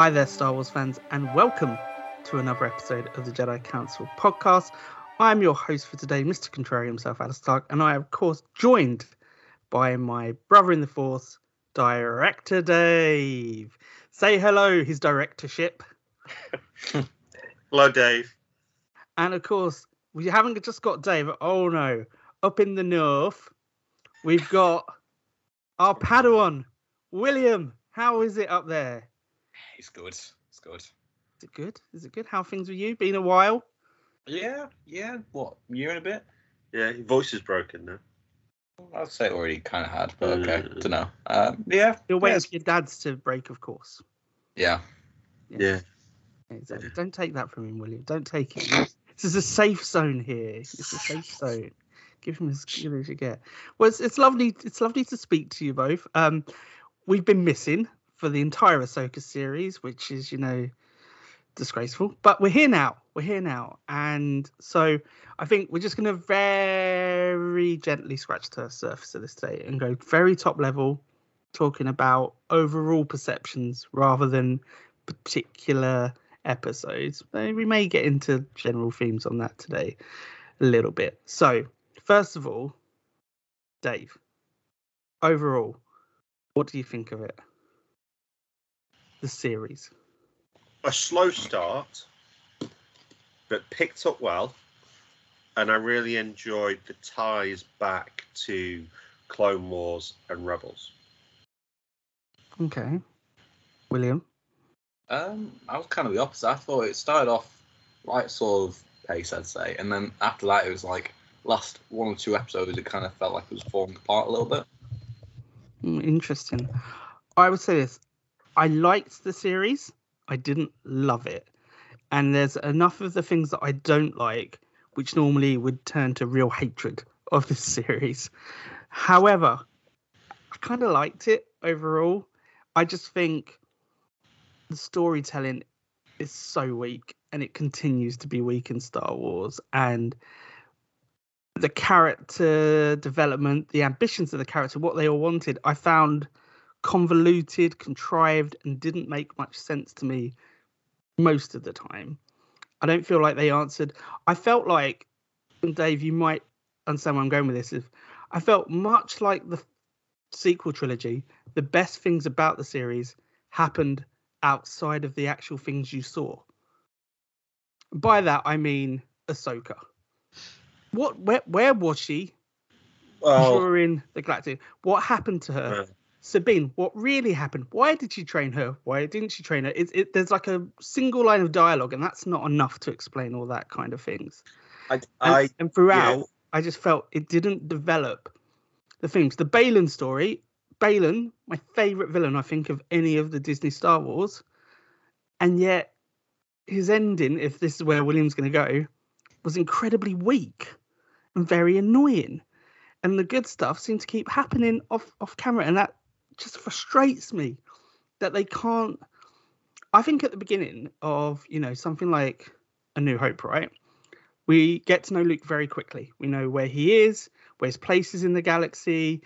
Hi there, Star Wars fans, and welcome to another episode of the Jedi Council podcast. I'm your host for today, Mr. Contrarian himself, Ali Stark, and I am, of course, joined by my brother in the Force, Director Dave. Say hello, his directorship. Hello, Dave. And of course, we haven't just got Dave. Oh no, up in the north, we've got our Padawan, William. How is it up there? It's good. It's good. Is it good? Is it good? How are things with you? Been a while. Yeah, yeah. What year and a bit? Yeah, your voice is broken now. I'd say already kind of had, but okay, Mm. don't know. Um, yeah, You're waiting yeah, for your dad's to break, of course. yeah. Yeah. Exactly. Don't take that from him, William. Don't take it. This is a safe zone here. It's a safe zone. Give him as good as you get. Well, it's, it's lovely. It's lovely to speak to you both. Um, we've been missing for the entire Ahsoka series, which is, you know, disgraceful. But we're here now. We're here now, and so I think we're just going to very gently scratch the surface of this today and go very top level, talking about overall perceptions rather than particular episodes. We may get into general themes on that today a little bit. So, first of all, Dave, overall, what do you think of it? The series. A slow start, but picked up well. And I really enjoyed the ties back to Clone Wars and Rebels. Okay. William. Um, I was kind of the opposite. I thought it started off right sort of pace, I'd say, and then after that, it was like last one or two episodes, it kind of felt like it was falling apart a little bit. Mm, Interesting. I would say this. I liked the series. I didn't love it. And there's enough of the things that I don't like, which normally would turn to real hatred of this series. However, I kind of liked it overall. I just think the storytelling is so weak and it continues to be weak in Star Wars. And the character development, the ambitions of the character, what they all wanted, I found convoluted, contrived, and didn't make much sense to me most of the time. I don't feel like they answered. I felt like, and Dave, you might understand where I'm going with this. If I felt much like the sequel trilogy, the best things about the series happened outside of the actual things you saw. By that I mean Ahsoka. What where where was she Well, during the Galactic? What happened to her? Sabine, what really happened? Why did she train her? Why didn't she train her? It, it, there's like a single line of dialogue, and that's not enough to explain all that kind of things. I, And, I and throughout, I just felt it didn't develop the things. The Baylan story, Baylan, my favorite villain, I think, of any of the Disney Star Wars, and yet his ending, if this is where William's going to go, was incredibly weak and very annoying. And the good stuff seemed to keep happening off off camera, and that just frustrates me that they can't. I think at the beginning of you know something like A New Hope, right? We get to know Luke very quickly. We know where he is, where his place is in the galaxy.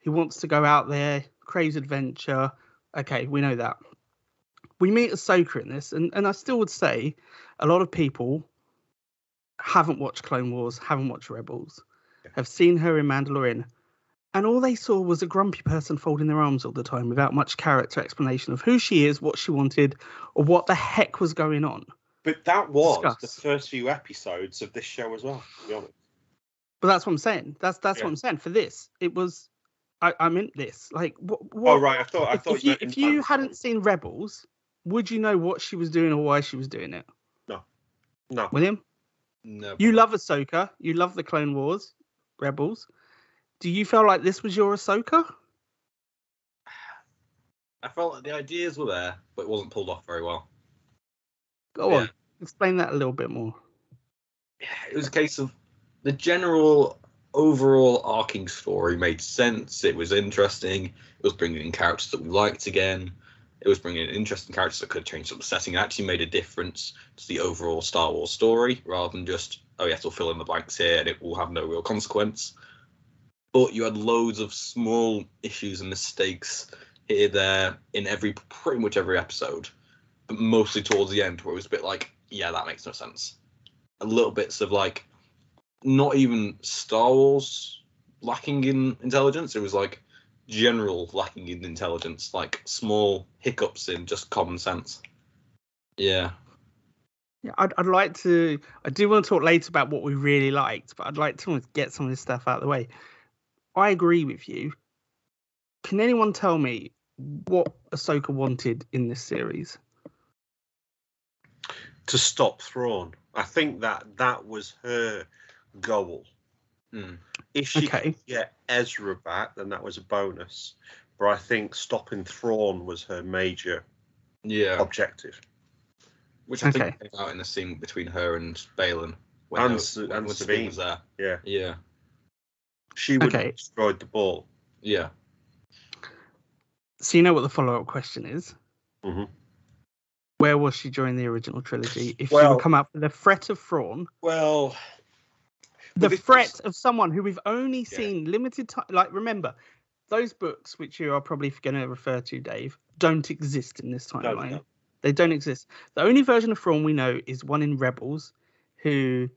He wants to go out there, craves adventure. Okay, we know that. We meet Ahsoka in this, and, and I still would say a lot of people haven't watched Clone Wars, haven't watched Rebels, have seen her in Mandalorian, and all they saw was a grumpy person folding their arms all the time without much character explanation of who she is, what she wanted, or what the heck was going on. but that was Discuss. the first few episodes of this show as well. To be honest. But that's what I'm saying. That's that's Yeah. what I'm saying. For this, it was. I, I meant this. Like, what? what Oh right, I thought I if, thought if you if you hadn't seen Rebels, would you know what she was doing or why she was doing it? No. No. William, No, you love Ahsoka. You love the Clone Wars, Rebels. Do you feel like this was your Ahsoka? I felt like the ideas were there, but it wasn't pulled off very well. Go Yeah. on, explain that a little bit more. Yeah, it was a case of the general overall arcing story made sense. It was interesting. It was bringing in characters that we liked again. It was bringing in interesting characters that could change some setting. It actually made a difference to the overall Star Wars story rather than just, oh, yes, we'll fill in the blanks here and it will have no real consequence. But you had loads of small issues and mistakes here, there, in every pretty much every episode but mostly towards the end, where it was a bit like, yeah, that makes no sense. A little bits of like, not even Star Wars lacking in intelligence. It was like general lacking in intelligence, like small hiccups in just common sense. Yeah. Yeah, I'd, I'd like to. I do want to talk later about what we really liked, but I'd like to get some of this stuff out of the way. I agree with you. Can anyone tell me what Ahsoka wanted in this series? To stop Thrawn. I think that that was her goal. Hmm. If she Okay. could get Ezra back, then that was a bonus. But I think stopping Thrawn was her major Yeah. objective. Which I think came out in the scene between her and Baylan. When, And her- when, and when Sabine. Sabine was there. Yeah. Yeah. She would Okay. have destroyed the ball. Yeah. So you know what the follow-up question is? Mhm. Where was she during the original trilogy? If she Well- would come up with the threat of Thrawn, Well, the threat was- of someone who we've only Yeah. seen limited time. Like, remember, those books which you are probably going to refer to, Dave, don't exist in this timeline. no. They don't exist. The only version of Thrawn we know is one in Rebels, who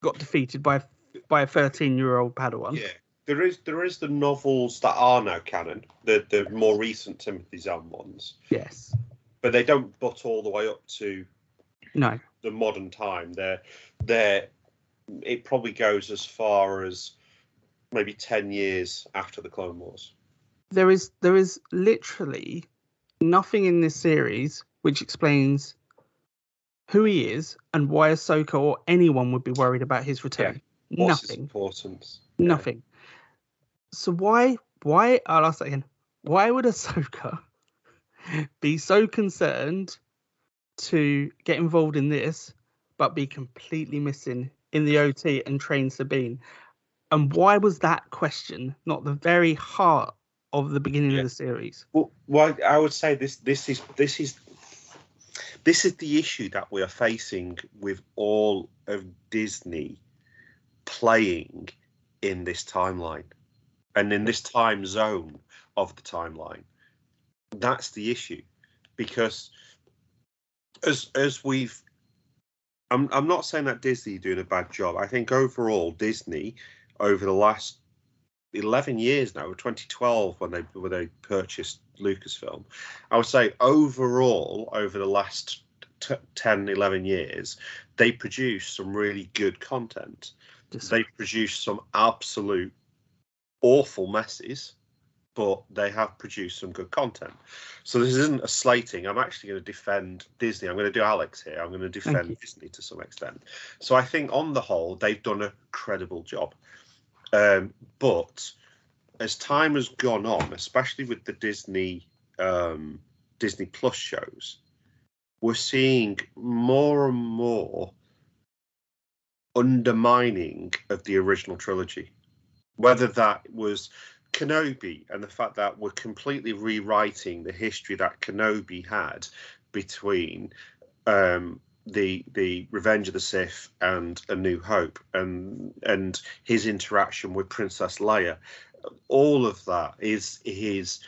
got defeated by by a 13 year old Padawan. yeah, there is there is the novels that are now canon, the the more recent Timothy Zahn ones, Yes. but they don't butt all the way up to No. the modern time. They're they're it probably goes as far as maybe ten years after the Clone Wars. There is there is literally nothing in this series which explains who he is and why Ahsoka or anyone would be worried about his return. What's Nothing. importance? Nothing. So why why I'll ask that again. Why would Ahsoka be so concerned to get involved in this, but be completely missing in the OT and train Sabine? And why was that question not the very heart of the beginning Yeah. of the series? Well, well, I would say this this is this is this is the issue that we are facing with all of Disney playing in this timeline and in this time zone of the timeline. That's the issue because as as we've I'm I'm not saying that Disney doing a bad job. I think overall Disney over the last 11 years now, 2012 when they when they purchased Lucasfilm. I would say overall over the last t- 10 11 years they produced some really good content. They produced some absolute awful messes, but they have produced some good content. So this isn't a slating. I'm actually going to defend Disney. I'm going to do Alex here. I'm going to defend Disney to some extent. So I think on the whole they've done a credible job. Um, but as time has gone on, especially with the Disney um, Disney Plus shows, we're seeing more and more undermining of the original trilogy. Whether that was Kenobi and the fact that we're completely rewriting the history that Kenobi had between um, the the Revenge of the Sith and A New Hope and and his interaction with Princess Leia, all of that is his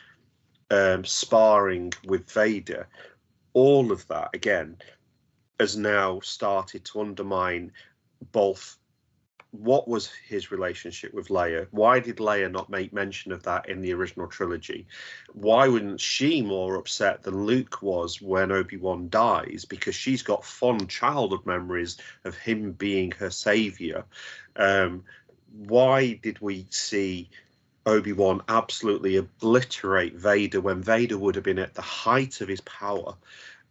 um, sparring with Vader. All of that again has now started to undermine both what was his relationship with Leia? Why did Leia not make mention of that in the original trilogy? Why wasn't she more upset than Luke was when Obi Wan dies? Because she's got fond childhood memories of him being her savior. Um, why did we see Obi Wan absolutely obliterate Vader when Vader would have been at the height of his power?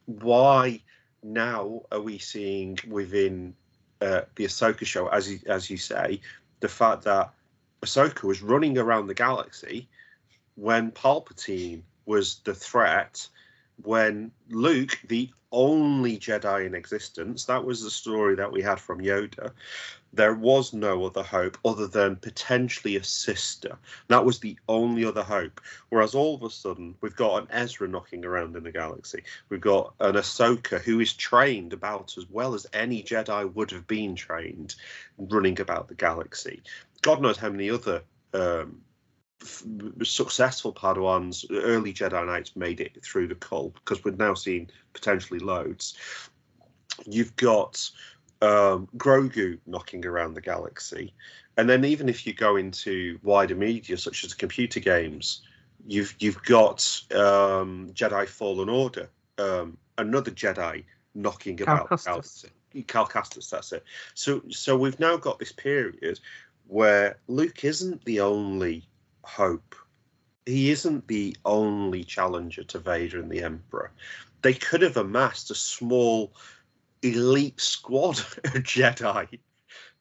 Why now are we seeing within uh, the Ahsoka show, as you, as you say, the fact that Ahsoka was running around the galaxy when Palpatine was the threat, when Luke, the only Jedi in existence, that was the story that we had from Yoda. There was no other hope other than potentially a sister. That was the only other hope. Whereas all of a sudden, we've got an Ezra knocking around in the galaxy. We've got an Ahsoka who is trained about as well as any Jedi would have been trained, running about the galaxy. God knows how many other um, successful Padawans, early Jedi Knights made it through the cult because we've now seen potentially loads. You've got um, Grogu knocking around the galaxy, and then even if you go into wider media such as computer games, you've you've got um, Jedi Fallen Order, um, another Jedi knocking Cal about the Kestis. galaxy. Cal Kestis, that's it. So so we've now got this period where Luke isn't the only hope. He isn't the only challenger to Vader and the Emperor. They could have amassed a small elite squad of Jedi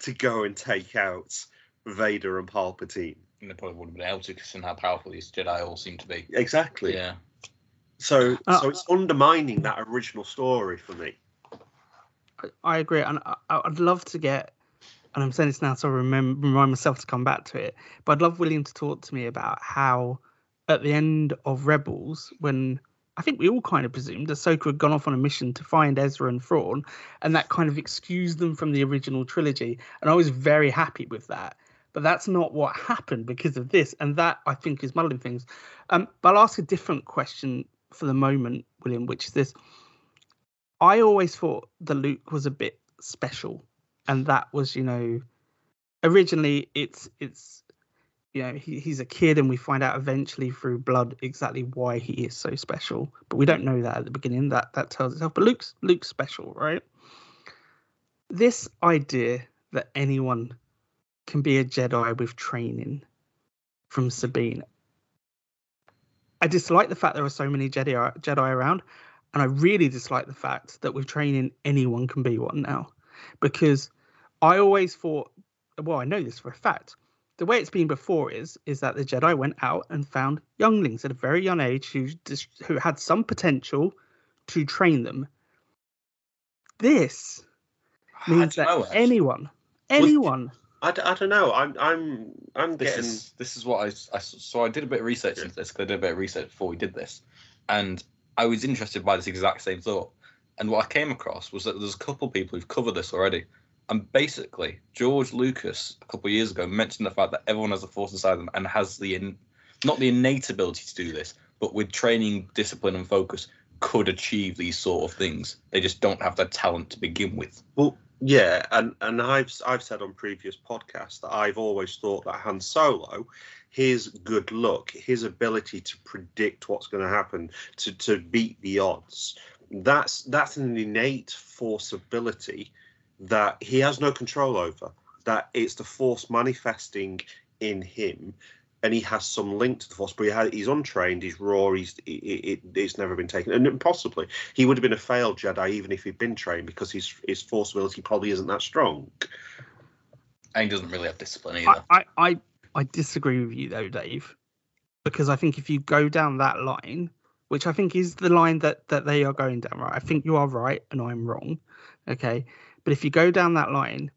to go and take out Vader and Palpatine. And they probably wouldn't have been able to considering how powerful these Jedi all seem to be. Exactly. Yeah. So Uh, so it's undermining that original story for me. I, I agree, and I, I'd love to get, and I'm saying this now so I remember, remind myself to come back to it. But I'd love William to talk to me about how, at the end of Rebels, when I think we all kind of presumed that Ahsoka had gone off on a mission to find Ezra and Thrawn, and that kind of excused them from the original trilogy, and I was very happy with that. But that's not what happened because of this, and that I think is muddling things. Um, but I'll ask a different question for the moment, William, which is this. I always thought that Luke was a bit special, and that was, you know, originally it's it's, you know, he, he's a kid, and we find out eventually through blood exactly why he is so special, but we don't know that at the beginning. That that tells itself. But Luke's Luke's special, right? This idea that anyone can be a Jedi with training from Sabine. I dislike the fact there are so many Jedi Jedi around, and I really dislike the fact that with training anyone can be one now, because I always thought, well, I know this for a fact. The way it's been before is is that the Jedi went out and found younglings at a very young age who dis- who had some potential to train them. This means that don't know, actually. anyone, anyone, I, d- I don't know. I'm I'm I'm this getting is this is what I, I so I did a bit of research into this 'cause I did a bit of research before we did this, and I was interested by this exact same thought. And what I came across was that there's a couple of people who've covered this already. And basically, George Lucas a couple of years ago mentioned the fact that everyone has a force inside them and has the in, not the innate ability to do this, but with training, discipline, and focus, could achieve these sort of things. They just don't have the talent to begin with. Well, yeah, and and I've I've said on previous podcasts that I've always thought that Han Solo, his good luck, his ability to predict what's going to happen, to to beat the odds, that's that's an innate force ability that he has no control over. That it's the force manifesting in him. And he has some link to the force, but he ha he's untrained. He's raw. He's it, it, it's never been taken, and possibly he would have been a failed Jedi even if he'd been trained because his his force ability probably isn't that strong. And he doesn't really have discipline I, either. I, I, I disagree with you though, Dave, because I think if you go down that line, which I think is the line that that they are going down, right? I think you are right and I'm wrong, okay. But if you go down that line,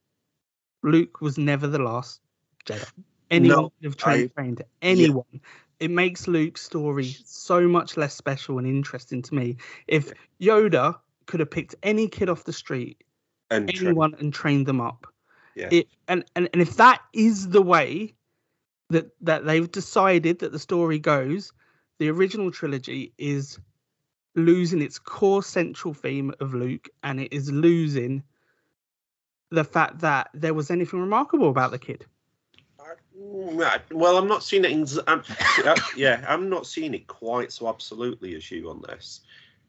Luke was never the last Jedi. Anyone No, could have trained, trained anyone. It makes Luke's story so much less special and interesting to me. If Yoda could have picked any kid off the street And anyone and trained them up. Yeah. It, and, and and if that is the way that that they've decided that the story goes, the original trilogy is losing its core central theme of Luke, and it is losing the fact that there was anything remarkable about the kid. Well, I'm not seeing it. In, I'm, yeah, I'm not seeing it quite so absolutely as you on this,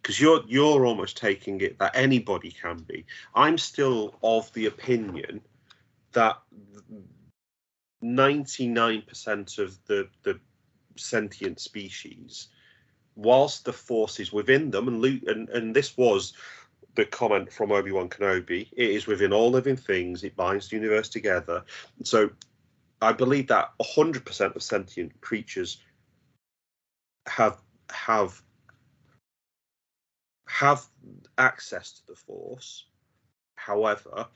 because you're you're almost taking it that anybody can be. I'm still of the opinion that 99% of the the sentient species, whilst the force is within them, and Luke, and, and this was the comment from Obi Wan Kenobi. It is within all living things. It binds the universe together. So I believe that 100% of sentient creatures have have have access to the force. However,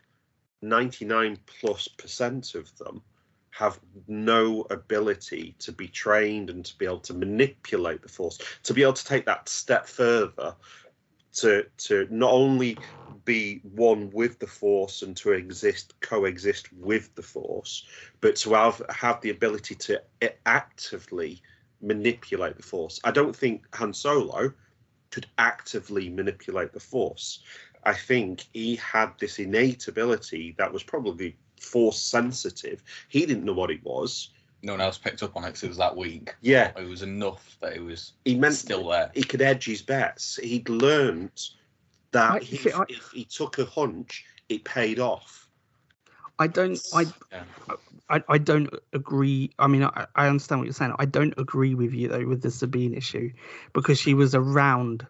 99 plus percent of them have no ability to be trained and to be able to manipulate the force, to be able to take that step further to to not only be one with the Force and to exist, coexist with the Force, but to have have the ability to actively manipulate the Force. I don't think Han Solo could actively manipulate the Force. I think he had this innate ability that was probably Force sensitive. He didn't know what it was. No one else picked up on it because it was that weak. Yeah, It was enough that it was he meant still there. he could edge his bets. He'd learned that I- if, see, I- if he took a hunch, it paid off. I don't. I Yeah. I, I don't agree. I mean, I, I understand what you're saying. I don't agree with you though with the Sabine issue because she was around.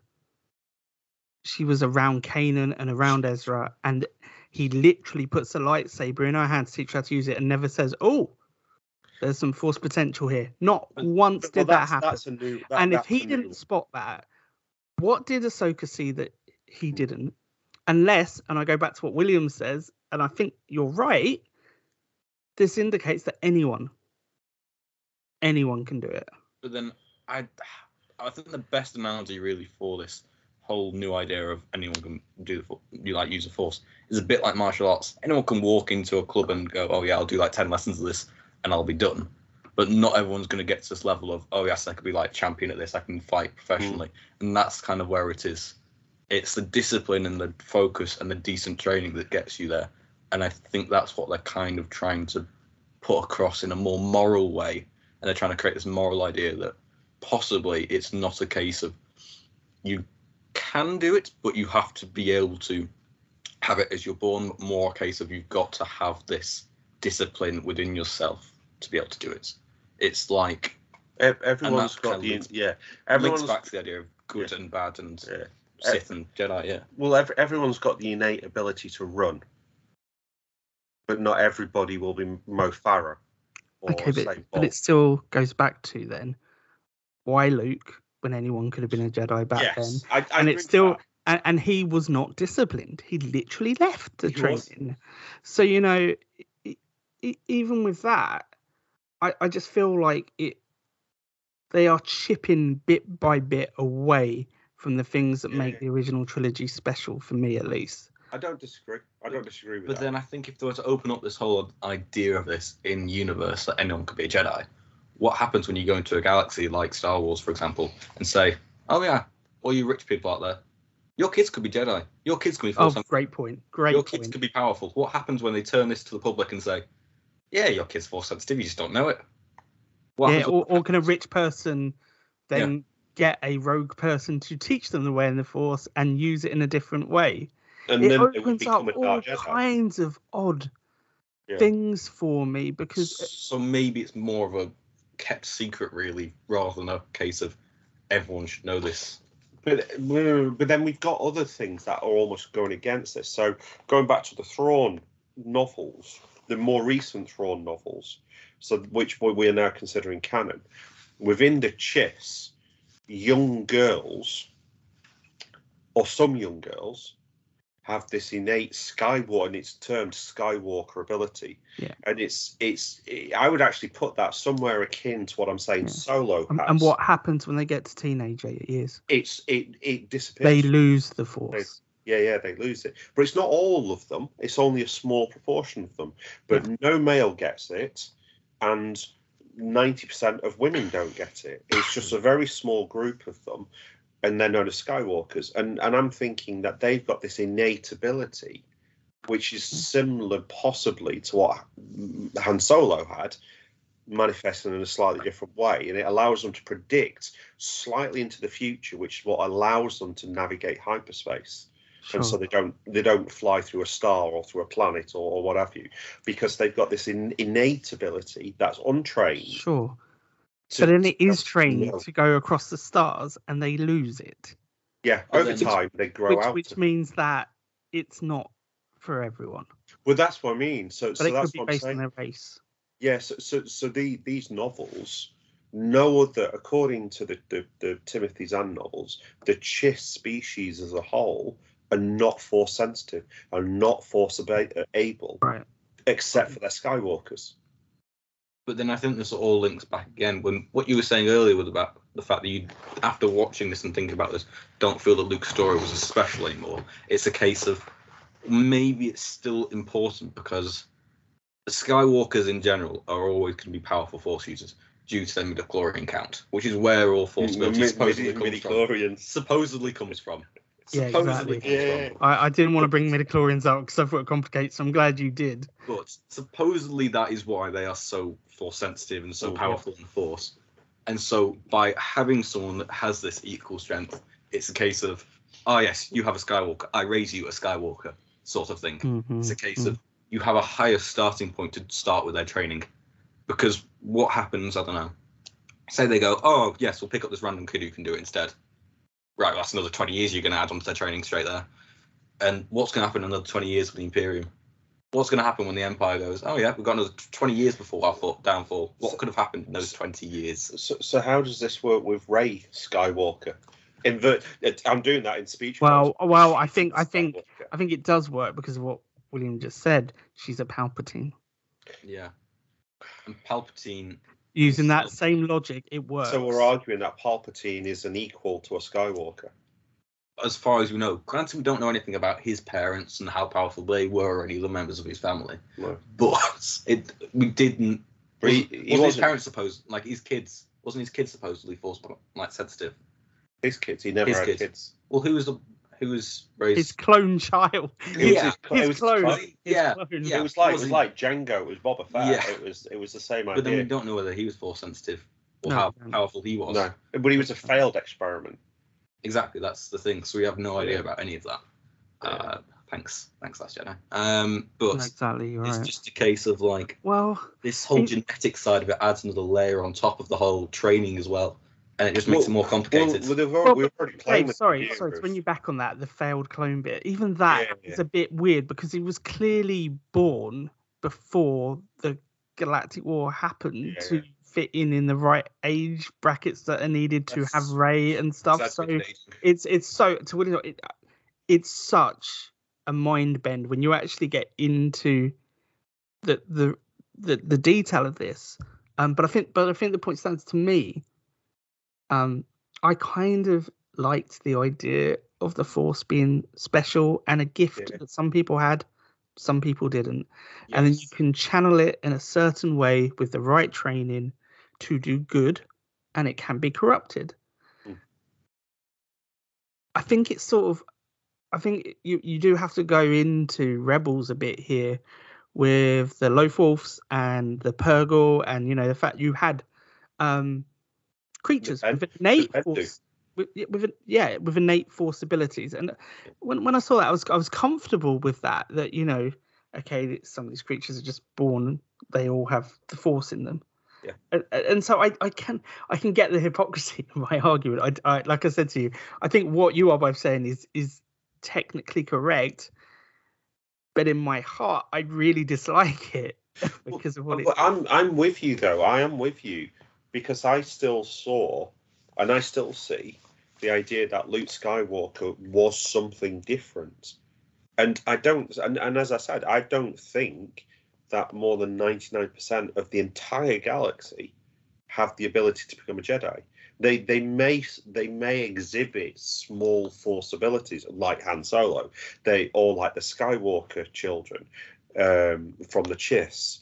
She was around Kanan and around Ezra, and he literally puts a lightsaber in her hand to teach her how to use it, and never says, "Oh, there's some force potential here." Not once Well, did that that's, happen. That's a new. That, and if he didn't new- spot that, what did Ahsoka see that he didn't? Unless, and I go back to what William says, and I think you're right. This indicates that anyone, anyone can do it. But then I, I think the best analogy really for this whole new idea of anyone can do you like use a force is a bit like martial arts. Anyone can walk into a club and go, oh yeah, I'll do like ten lessons of this and I'll be done. But not everyone's going to get to this level of, oh yes, I could be like champion at this. I can fight professionally, hmm. and that's kind of where it is. It's the discipline and the focus and the decent training that gets you there. And I think that's what they're kind of trying to put across in a more moral way and they're trying to create this moral idea that possibly it's not a case of you can do it, but you have to be able to have it as you're born. More a case of you've got to have this discipline within yourself to be able to do it. It's like everyone's got the links- yeah. links back to the idea of good and bad and yeah. Sith and Jedi. Yeah, Well, ev- everyone's got the innate ability to run, but not everybody will be Mo Farah. Okay, but, but it still goes back to then why Luke when anyone could have been a Jedi back then. I, I and it's still and, and he was not disciplined he literally left the He was. training so you know e- e- even with that I, I just feel like it they are chipping bit by bit away from the things that make Yeah. the original trilogy special for me at least I don't disagree. I don't disagree with but that. But then I think if they were to open up this whole idea of this in universe that anyone could be a Jedi, what happens when you go into a galaxy like Star Wars, for example, and say, "Oh yeah, all you rich people out there, your kids could be Jedi. Your kids could be oh Force great point great your kids could be powerful. What happens when they turn this to the public and say, "Yeah, your kid's force sensitive. You just don't know it." What yeah or, or can a rich person then get a rogue person to teach them the way in the force and use it in a different way and it then they would opens up all Jedi. kinds of odd Yeah. things for me because so maybe it's more of a kept secret, really, rather than a case of everyone should know this. But mm, but then we've got other things that are almost going against this. So going back to the Thrawn novels, the more recent Thrawn novels, so which we are now considering canon, within the Chiss, young girls, or some young girls, have this innate Skywalker, and it's termed Skywalker ability. Yeah. And it's it's I would actually put that somewhere akin to what I'm saying Yeah. Solo and, and what happens when they get to teenage years it's it it disappears. they lose the force Yeah, yeah, they lose it. But it's not all of them. It's only a small proportion of them. But no male gets it, and 90% of women don't get it. It's just a very small group of them, and they're known as Skywalkers. And and I'm thinking that they've got this innate ability, which is similar possibly to what Han Solo had, manifesting in a slightly different way, and it allows them to predict slightly into the future, which is what allows them to navigate hyperspace sure. and so they don't they don't fly through a star or through a planet or, or what have you because they've got this in, innate ability that's untrained sure to- but then it is trained know. to go across the stars and they lose it. Yeah oh, over then- time they grow which out which means that it's not for everyone. Well that's what i mean. So but so it could that's be what i'm based on saying. their race. Yeah so so, so the, these novels no other according to the, the the timothy zahn novels the chiss species as a whole are not force sensitive are not force able right. except for their skywalkers But then I think this all links back again when what you were saying earlier was about the fact that you, after watching this and thinking about this, don't feel that Luke's story was as special anymore. It's a case of maybe it's still important because Skywalkers in general are always going to be powerful Force users due to their midichlorian count, which is where all Force abilities supposedly comes from. Supposedly comes from. Yeah, supposedly exactly. Yeah. I, I didn't want to bring midichlorians out because I thought it complicates. So I'm glad you did. But supposedly that is why they are so force sensitive and so Oh, yeah. powerful in the force. And so by having someone that has this equal strength, it's a case of, oh yes, you have a Skywalker, I raise you a Skywalker, sort of thing. Mhm, It's a case mhm. of you have a higher starting point to start with their training. Because what happens, I don't know. Say they go, oh yes, we'll pick up this random kid who can do it instead. Right, well, that's another 20 years you're going to add onto their training straight there. And what's going to happen in another 20 years with the Imperium? What's going to happen when the Empire goes, oh yeah, we've got another 20 years before our fall, downfall? What could have happened in those 20 years? So, so how does this work with Rey Skywalker? Invert. Uh, I'm doing that in speech. Well, bubbles. well, I think I think Skywalker. I think it does work because of what William just said. She's a Palpatine. Yeah. And Palpatine, Using that same logic, it works. So we're arguing that Palpatine is an equal to a Skywalker. as far as we know, granted we don't know anything about his parents and how powerful they were or any other members of his family, No. but it we didn't. But he- wasn't, he wasn't his parents supposed like his kids? Wasn't his kids supposedly force like sensitive? His kids. He never His had kids. kids. Well, who was the who was raised? his clone child. Yeah. his, it His was clone. clone. His Yeah, clone. yeah. it was like it was like Jango. It was Boba Fett. Yeah. It was it was the same idea. but then we don't know whether he was force sensitive or No, how no. powerful he was. No, but he was a failed experiment. Exactly, that's the thing. So we have no idea about any of that. Yeah. Uh, thanks, thanks, Last Jedi. Um, but exactly, you're it's just a case of like Well, this whole In- genetic side of it adds another layer on top of the whole training as well, and it just makes Well- it more complicated. well, they've Well, we've already played Wait, sorry, the sorry. To bring you back on that, the failed clone bit. Even that Yeah, is yeah. a bit weird because he was clearly born before the Galactic War happened Yeah, to yeah. fit in in the right age brackets that are needed to have Rey and stuff. So it's it's so to William, it, it's such a mind bend when you actually get into the the the, the detail of this. Um, but I think but I think the point stands to me. Um, I kind of liked the idea of the Force being special and a gift Yeah. that some people had, some people didn't, and then you can channel it in a certain way with the right training to do good, and it can be corrupted. Mm. I think it's sort of, I think you you do have to go into Rebels a bit here, with the Lothwolves and the Purrgil, and you know the fact you had um creatures Pen- with innate force. With, yeah, with yeah, with innate force abilities, and when when I saw that, I was I was comfortable with that. That you know, okay, some of these creatures are just born; they all have the force in them. Yeah. And, and so I, I can I can get the hypocrisy of my argument. I, I like I said to you, I think what you are both saying is is technically correct, but in my heart, I really dislike it because of what it. I'm I'm with you though. I am with you because I still saw and I still see the idea that Luke Skywalker was something different. And I don't and, and as I said, I don't think that more than 99% of the entire galaxy have the ability to become a Jedi. They they may they may exhibit small force abilities like Han Solo. They or like the Skywalker children um, from the Chiss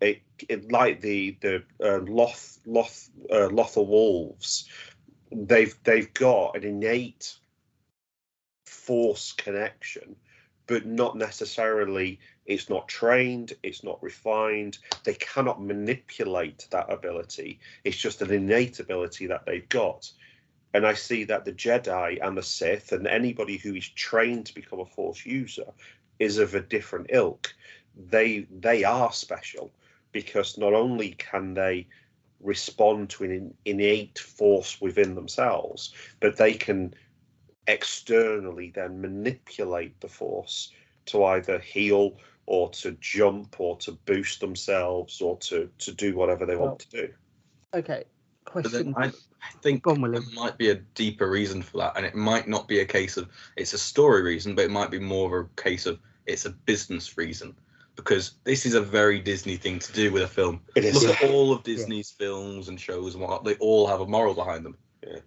it, it like the the uh, Loth Loth uh, Lothal wolves, they've they've got an innate force connection, but not necessarily. It's not trained. It's not refined. They cannot manipulate that ability. It's just an innate ability that they've got. And I see that the Jedi and the Sith and anybody who is trained to become a Force user is of a different ilk. They they are special because not only can they respond to an innate force within themselves, but they can externally then manipulate the force to either heal or to jump or to boost themselves or to, to do whatever they want to do. Okay, question. I, I think Go on, William. there might be a deeper reason for that, and it might not be a case of it's a story reason, but it might be more of a case of it's a business reason. Because this is a very Disney thing to do with a film. It is. Look at all of Disney's films and shows and whatnot; they all have a moral behind them. Yeah,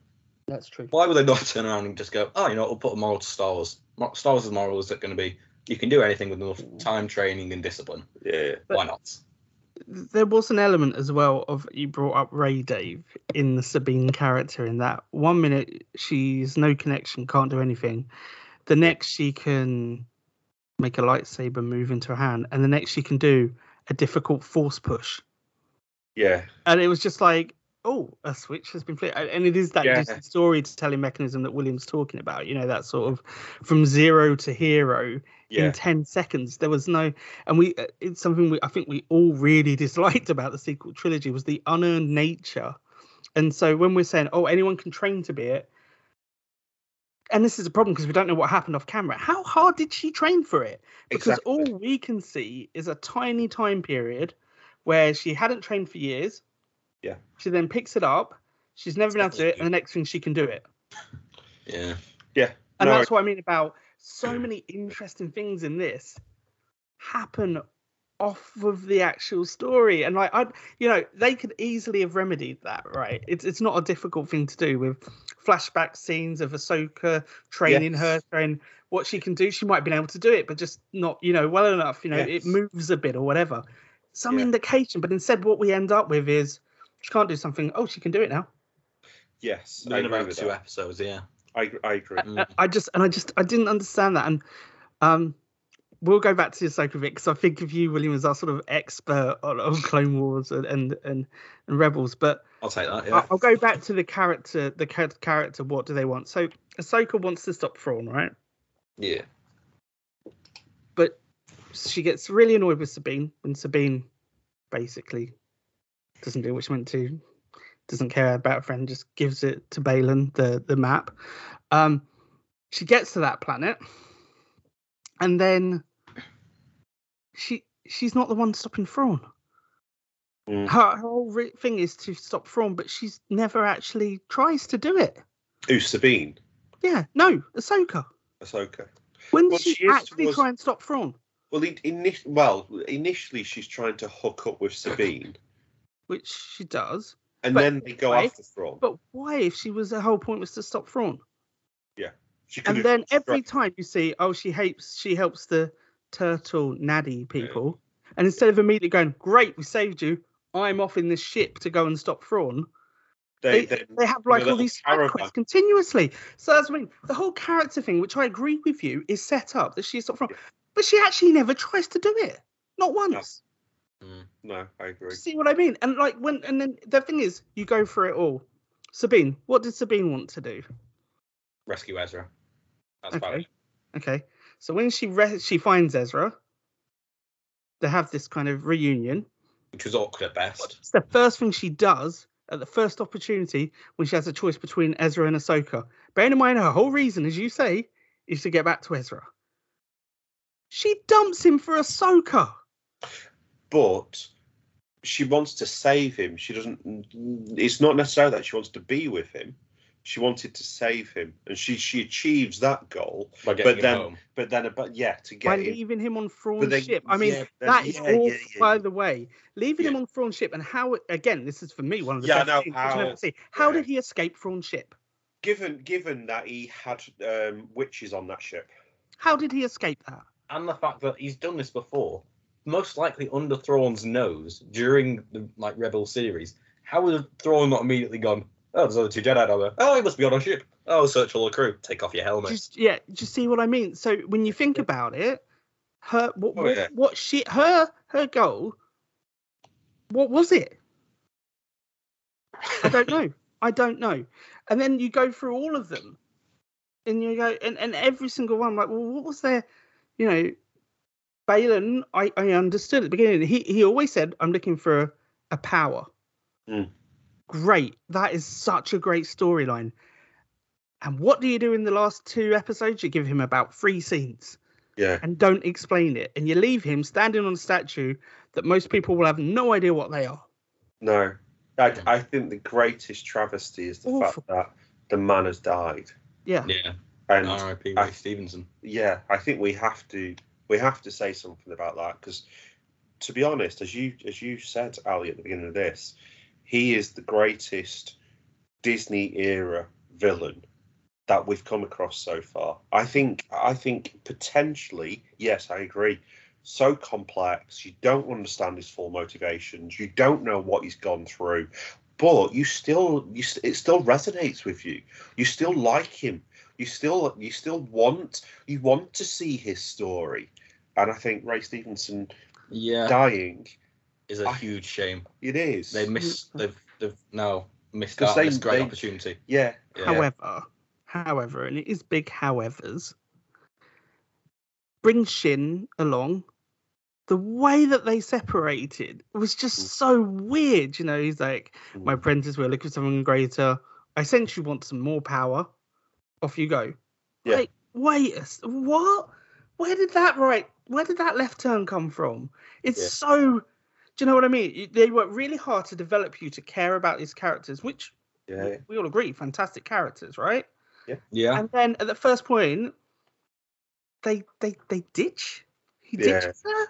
that's true. Why would they not turn around and just go, "Oh, you know, we'll put a moral to Star Wars. Star Wars' moral is going to be You can do anything with enough time, training, and discipline. Yeah. Why not? there was an element as well of you brought up Rey Dave in the Sabine character in that one minute she's no connection, can't do anything. The next she can make a lightsaber move into her hand, and the next she can do a difficult force push. Yeah. And it was just like, oh, a switch has been flipped. And it is that Yeah. storytelling mechanism that William's talking about, you know, that sort of from zero to hero Yeah. in 10 seconds there was no and we uh, it's something we i think we all really disliked about the sequel trilogy was the unearned nature and so when we're saying oh anyone can train to be it and this is a problem because we don't know what happened off camera how hard did she train for it because Exactly. all we can see is a tiny time period where she hadn't trained for years Yeah. she then picks it up she's never been able to do it and the next thing she can do it Yeah. Yeah. And No, that's what I mean about so mm. many interesting things in this happen off of the actual story. And like I you know, they could easily have remedied that, right? It's it's not a difficult thing to do with flashback scenes of Ahsoka training Yes. her, training what she can do. She might have been able to do it, but just not, you know, well enough, you know, Yes. it moves a bit or whatever. Some Yeah. indication, but instead what we end up with is she can't do something, oh she can do it now. Yes. I Within agree about two that. episodes, yeah. I, I agree. Mm. I- I just and I just I didn't understand that, and um, we'll go back to Ahsoka Vic because I think of you, William, as our sort of expert on, on Clone Wars and, and and and Rebels. But I'll take that, yeah. I'll go back to the character. The character. What do they want? So Ahsoka wants to stop Thrawn, right? Yeah. But she gets really annoyed with Sabine when Sabine basically doesn't do what she meant to. Doesn't care about a friend, just gives it to Baylan, the the map. Um, she gets to that planet, and then she she's not the one stopping Thrawn. Mm. Her, her whole re- thing is to stop Thrawn, but she's never actually tries to do it. Ooh, Sabine. Yeah, no, Ahsoka. Ahsoka. When Well, she, she actually towards- try and stop Thrawn, Well, in, well, initially she's trying to hook up with Sabine, which she does. and But then they go why? after Thrawn. But why, if she was the whole point was to stop Thrawn? She could And then every time you see, oh, she helps, she helps the turtle Noti people, and instead of immediately going, great, we saved you, I'm off in this ship to go and stop Thrawn. they, They, they, they have like all these side quests continuously. So that's what I mean. The whole character thing, which I agree with you, is set up that she's stopped Thrawn, but she actually never tries to do it, not once. Mm. no, I agree. See what I mean? And like when, and then the thing is, you go for it all. Sabine, what did Sabine want to do? Rescue Ezra. That's Okay. valid. Okay. So when she re- she finds Ezra, they have this kind of reunion. Which was awkward at best. It's the first thing she does at the first opportunity when she has a choice between Ezra and Ahsoka. Bearing in mind her whole reason, as you say, is to get back to Ezra. She dumps him for Ahsoka. But she wants to save him. She doesn't. It's not necessarily that she wants to be with him. She wanted to save him, and she she achieves that goal. By getting But him then, home. but then, about yeah, to by get him. leaving him on Thrawn's then- ship. I mean, yeah, then- that is yeah, all. yeah, yeah, by the way, leaving him on Thrawn's ship and how again, this is for me one of the Yeah, I best know things which I never how- see. How yeah. did he escape Thrawn's ship? Given given that he had um, witches on that ship. How did he escape that? and the fact that he's done this before, most likely under Thrawn's nose during the like Rebel series. How would Thrawn not immediately gone? Oh, there's other two Jedi down there. Oh, he must be on a ship. Oh, search all the crew. Take off your helmet. Just yeah, just see what I mean. So when you think about it, her what Oh, what, yeah. what she her her goal, what was it? I don't know. I don't know. And then you go through all of them, and you go and, and every single one. Like, well, what was there? You know, Baylan. I I understood at the beginning. He he always said, "I'm looking for a, a power." Mm. Great. That is such a great storyline. And what do you do in the last two episodes? You give him about three scenes Yeah, and don't explain it. And you leave him standing on a statue that most people will have no idea what they are. no. I, I think the greatest travesty is the Awful. fact that the man has died, Yeah. yeah. and R.I.P. Ray Stevenson. yeah, I think we have to we have to say something about that because, to be honest, as you as you said, Ali, at the beginning of this, he is the greatest Disney era villain that we've come across so far. I think I think potentially, yes, I agree. So complex, you don't understand his full motivations, you don't know what he's gone through, but you still you st- it still resonates with you. You still like him. You still you still want you want to see his story. And I think Ray Stevenson Yeah, dying, is a I- huge shame. it is. They miss. They've they've now missed out they- on this great they- opportunity. yeah, Yeah. However, however, and it is big howevers, bring Shin along. The way that they separated was just so weird. You know, he's like, my apprentice, we're looking for something greater. I essentially want some more power. Off you go. Yeah. Like, wait, a s- what? Where did that right? Where did that left turn come from? It's Yeah. so. Do you know what I mean? They work really hard to develop you to care about these characters, which yeah, we all agree, fantastic characters, right? Yeah. Yeah, And then at the first point, they they they ditch. He Yeah. ditches her.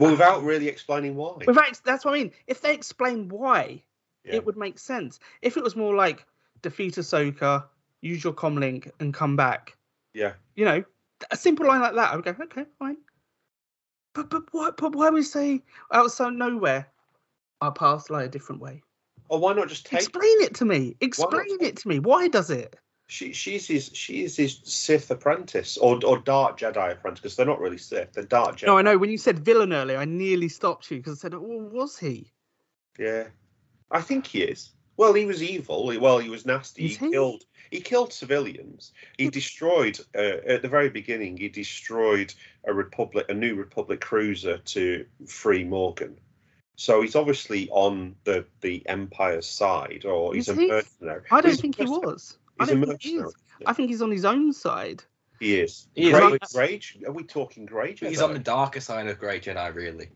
well, without really explaining why. Without, that's what I mean. If they explain why, Yeah. it would make sense. If it was more like defeat Ahsoka, use your comlink, and come back, Yeah, you know, a simple line like that, I would go, okay, fine. But but what? But why would we say outside nowhere? Our paths lie a different way. or why not just take? Explain it to me. Explain it to me. Why does it? She she's his she is his Sith apprentice or or Dark Jedi apprentice because they're not really Sith. They're Dark Jedi. No, I know. When you said villain earlier, I nearly stopped you because I said, "Oh, was he?" Yeah, I think he is. Well, he was evil. Well, he was nasty. He he? killed. He killed civilians. He destroyed uh, at the very beginning. He destroyed a republic, a new republic cruiser to free Morgan. So he's obviously on the the Empire's side, or he's Is a he? mercenary. I don't He's think he was. I He's a don't think he is. I think he's on his own side. He is. He is. Grey, Grey- are we talking Grey But he's on the darker side of Grey Jedi, really.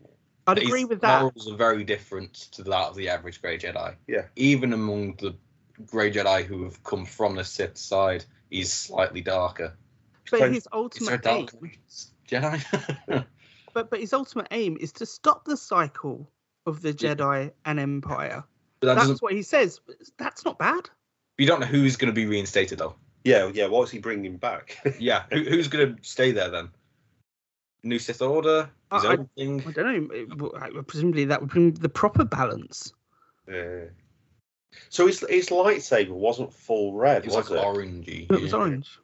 I'd His agree with that. Morals are very different to that of the average Grey Jedi. Yeah. Even among the Grey Jedi who have come from the Sith side, he's slightly darker. But So- his Is there a ultimate aim, Jedi? but but his ultimate aim is to stop the cycle of the Yeah. Jedi and Empire. but that That's what he says. That's not bad. you don't know who's going to be reinstated, though. Yeah, yeah. What's he bringing back? Yeah, who, who's going to stay there then? New Sith Order, his I- own thing. I don't know. it- well, I- Presumably that would bring the proper balance. Yeah. So his his lightsaber wasn't full red, It was was like it? orangey. It was orange.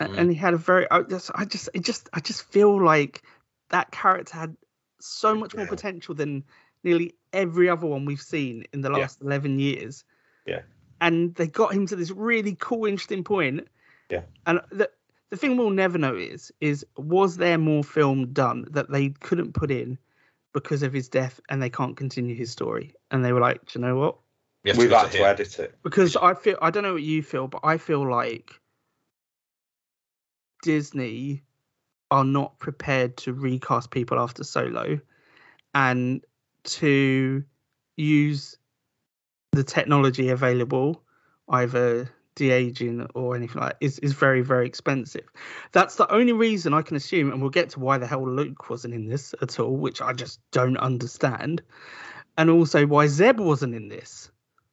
Mm. And he had a very. I just, I just, it just, I just feel like that character had so much more Yeah. potential than nearly every other one we've seen in the Yeah. last eleven years. Yeah. And they got him to this really cool, interesting point. Yeah. And the the thing we'll never know is is was there more film done that they couldn't put in because of his death and they can't continue his story and they were like, Do you know what? We have to We've go had to edit it. because I feel I don't know what you feel, but I feel like Disney are not prepared to recast people after Solo and to use the technology available, either de-aging or anything like that, is, is very, very expensive. That's the only reason I can assume, and we'll get to why the hell Luke wasn't in this at all, which I just don't understand. And also why Zeb wasn't in this.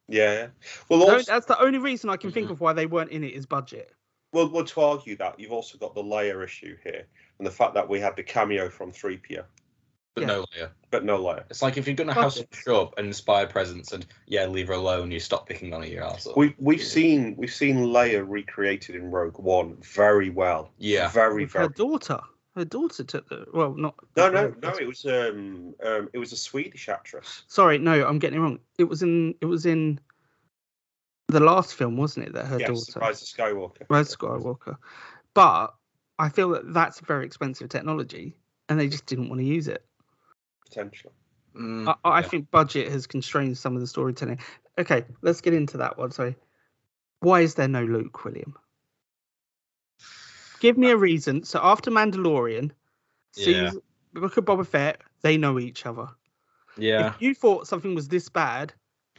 Yeah. Well, also, that's the only reason I can think Mhm. of why they weren't in it is budget. well, well, to argue that you've also got the Leia issue here, and the fact that we had the cameo from 3PO, but Yeah. no Leia. but no Leia. It's like if you're going to have some someone show up and inspire presence and yeah, leave her alone, you stop picking on her, your arsehole. We we've seen we've seen Leia recreated in Rogue One very well. Yeah. Very With very. her daughter. Her daughter took the well, not No, no, no. It was um um it was a Swedish actress. Sorry, no, I'm getting it wrong. It was in it was in the last film, wasn't it? That her yes, daughter, Rise of Skywalker. Rise of Skywalker. But I feel that that's very expensive technology, and they just didn't want to use it. Potentially. Mm, I, I yeah. think budget has constrained some of the storytelling. Okay, let's get into that one. Sorry, why is there no Luke, William? Give me a reason. So after Mandalorian, Yeah. sees Book of Boba Fett, they know each other. Yeah. If you thought something was this bad,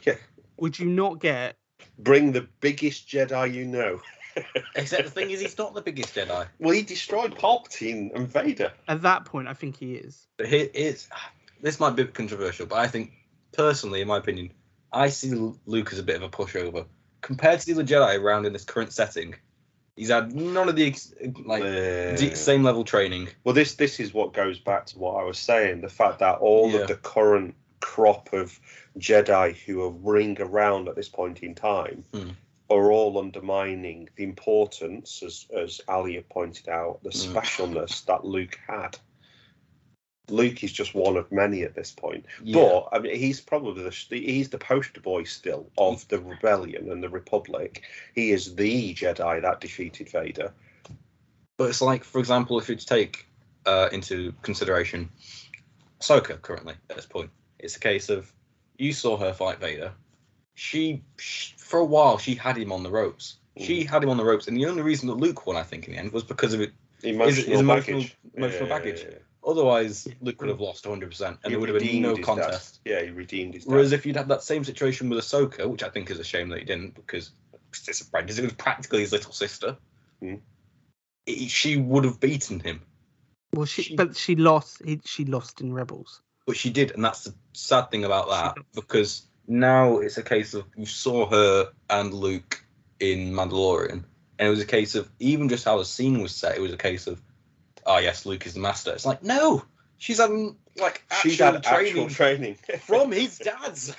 Yeah. would you not get? Bring the biggest Jedi you know. Except the thing is, he's not the biggest Jedi. Well, he destroyed Palpatine and Vader. At that point, I think he is. But he is. This might be controversial, but I think personally, in my opinion, I see Luke as a bit of a pushover. compared to the other Jedi around in this current setting, he's had none of the like same level training. Well, this this is what goes back to what I was saying: the fact that all Yeah. of the current crop of Jedi who are ring around at this point in time Hmm. are all undermining the importance, as as Ali had pointed out, the Hmm. specialness that Luke had. Luke is just one of many at this point, Yeah. but I mean, he's probably the he's the poster boy still of the rebellion and the Republic. He is the Jedi that defeated Vader. But it's like, for example, if you take uh, into consideration Ahsoka currently at this point, it's a case of you saw her fight Vader. She, sh for a while, she had him on the ropes. She had him on the ropes, and the only reason that Luke won, I think, in the end, was because of it. Emotional, his emotional- baggage. emotional Yeah, baggage. yeah. Otherwise, Luke would have lost 100, percent and He there would have been no contest. debt. Yeah, he redeemed his Whereas debt. if you'd had that same situation with Ahsoka, which I think is a shame that he didn't, because it's apprentice, it was practically his little sister. Hmm. It- she would have beaten him. Well, she, She- but she lost. He, she lost in Rebels. But she did, and that's the sad thing about that because now it's a case of you saw her and Luke in Mandalorian, and it was a case of even just how the scene was set. It was a case of, oh yes, Luke is the master. It's like no, she's having like actual She's had training actual training from his dad's.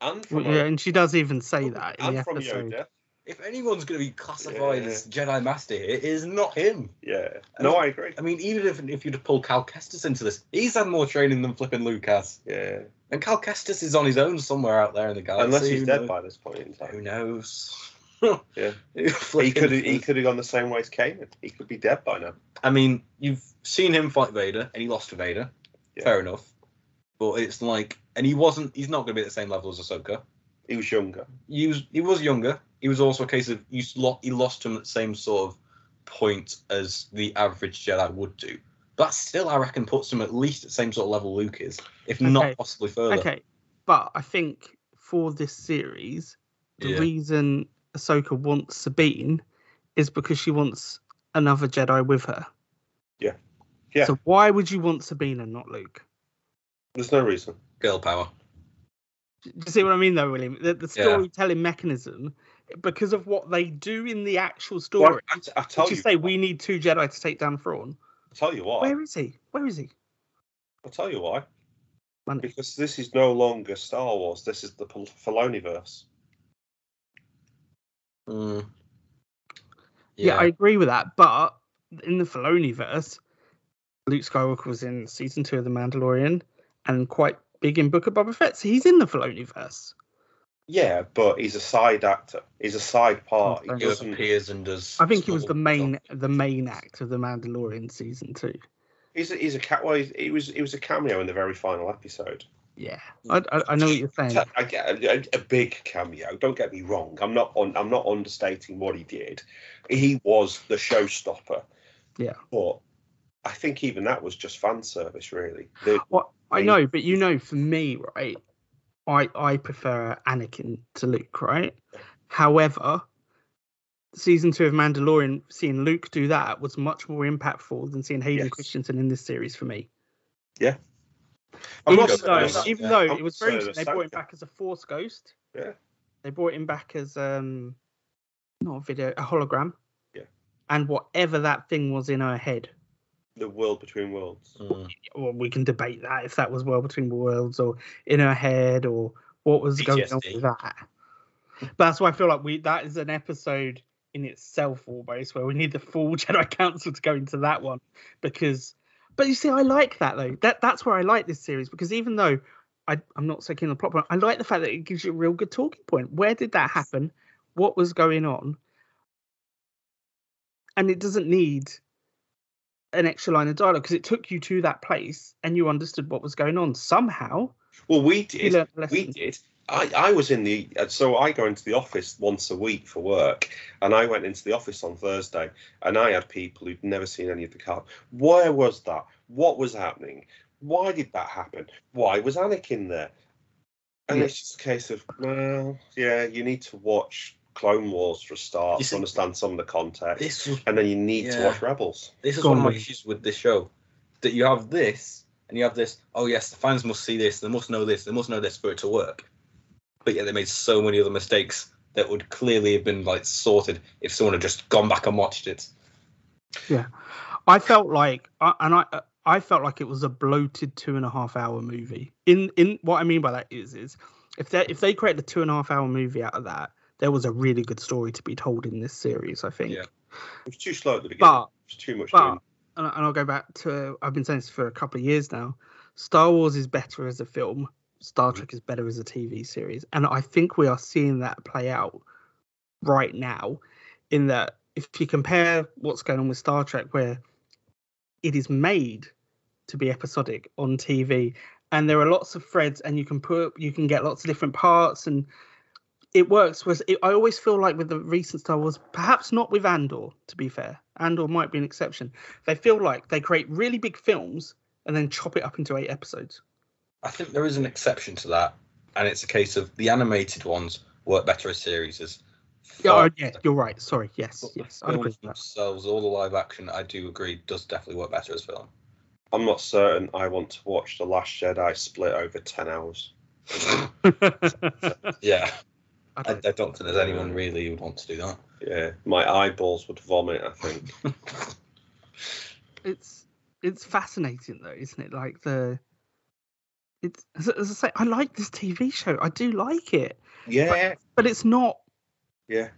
and from, yeah, and she does even say oh, that in and the from episode. Yoda. If anyone's going to be classified Yeah. as Jedi Master here, it is not him. Yeah, I no, mean- I agree. I mean, even if if you'd have pulled Cal Kestis into this, he's had more training than flipping Luke has. Yeah, And Cal Kestis is on his own somewhere out there in the galaxy. unless he's dead knows? by this point in Who knows? Yeah. he He could he could have gone the same way as Kanan. He could be dead by now. I mean, you've seen him fight Vader, and he lost to Vader. Yeah. Fair enough. But it's like, and he wasn't. He's not going to be at the same level as Ahsoka. He was younger. He was. He was younger. He was also a case of you lo- he lost him at the same sort of point as the average Jedi would do. But still, I reckon, puts him at least at the same sort of level Luke is, if Okay. not possibly further. Okay, but I think for this series, the Yeah. reason Ahsoka wants Sabine is because she wants another Jedi with her. Yeah. Yeah. So why would you want Sabine and not Luke? There's no reason. Girl power. Do you see what I mean, though, William? The, the Yeah. storytelling mechanism, because of what they do in the actual story. Well, I, I tell Did you you, say we need two Jedi to take down Thrawn? I tell you why. Where is he? Where is he? I'll tell you why. Money. Because this is no longer Star Wars. This is the Pal- Filoniverse. Mm. Yeah. I agree with that. But in the Filoniverse, Luke Skywalker was in season two of The Mandalorian and quite big in Book of Boba Fett. So he's in the Filoniverse. Yeah, but he's a side actor. He's a side part. Oh, He He doesn't. appears and does. I think he was the main stuff. the main act of The Mandalorian season two. He's a, he's a cat. Well, he was he was a cameo in the very final episode. Yeah, mm. I, I, I know what you're saying. I get a, a, big cameo. Don't get me wrong. I'm not on. I'm not understating what he did. He was the showstopper. Yeah. But I think even that was just fan service, really. The, What I know, but you know, for me, right, I I prefer Anakin to Luke, right? However, season two of Mandalorian, seeing Luke do that was much more impactful than seeing Hayden Yes. Christensen in this series for me. I'm even not though, saying- even yeah. though I'm it was very saying interesting, they brought him back as a Force ghost. Yeah. They brought him back as um, not a video, a hologram. Yeah. And whatever that thing was in her head, the world between worlds. Mm. well, we can debate that if that was world between worlds or in her head or what was going on with that. But that's why I feel like we that is an episode in itself almost where we need the full Jedi Council to go into that one because. But you see, I like that though. That that's where I like this series because even though I, I'm not so keen on the plot point, I like the fact that it gives you a real good talking point. Where did that happen? What was going on? And it doesn't need an extra line of dialogue because it took you to that place and you understood what was going on somehow. Well, we did. We did. I, I was in the uh, so I go into the office once a week for work, and I went into the office on Thursday, and I had people who'd never seen any of the cars. Where was that? What was happening? Why did that happen? Why was Anakin there? And Yeah. it's just a case of well, yeah, you need to watch Clone Wars for a start You to understand some of the context, This was and then you need to watch Rebels. This is Go one of my issues with this show. That you have this and you have this, oh yes, the fans must see this, they must know this, they must know this for it to work. But yet they made so many other mistakes that would clearly have been like sorted if someone had just gone back and watched it. Yeah, I felt like, I- and I, I felt like it was a bloated two and a half hour movie. In in what I mean by that is, is if they if they create a two and a half hour movie out of that, there was a really good story to be told in this series. I think. Yeah. It was too slow at the beginning. But it was too much but and, and I'll go back to I've been saying this for a couple of years now. Star Wars is better as a film. Star Mhm. Trek is better as a TV series, and I think we are seeing that play out right now. In that, if you compare what's going on with Star Trek, where it is made to be episodic on TV, and there are lots of threads, and you can put you can get lots of different parts, and it works. Whereas it, I always feel like with the recent Star Wars, perhaps not with Andor, to be fair, Andor might be an exception. They feel like they create really big films and then chop it up into eight episodes. I think there is an exception to that, and it's a case of the animated ones work better as series. As oh, yeah, you're right. Sorry. Yes, but yes, I agree films with that. themselves, all the live action, I do agree, does definitely work better as film. I'm not certain I want to watch The Last Jedi split over 10 hours. Yeah, I I, don't- I don't think there's anyone really who would want to do that. Yeah, my eyeballs would vomit, I think. it's it's fascinating though, isn't it? Like the it's as, as I say, I like this TV show. I do like it, Yeah, but it's not. yeah.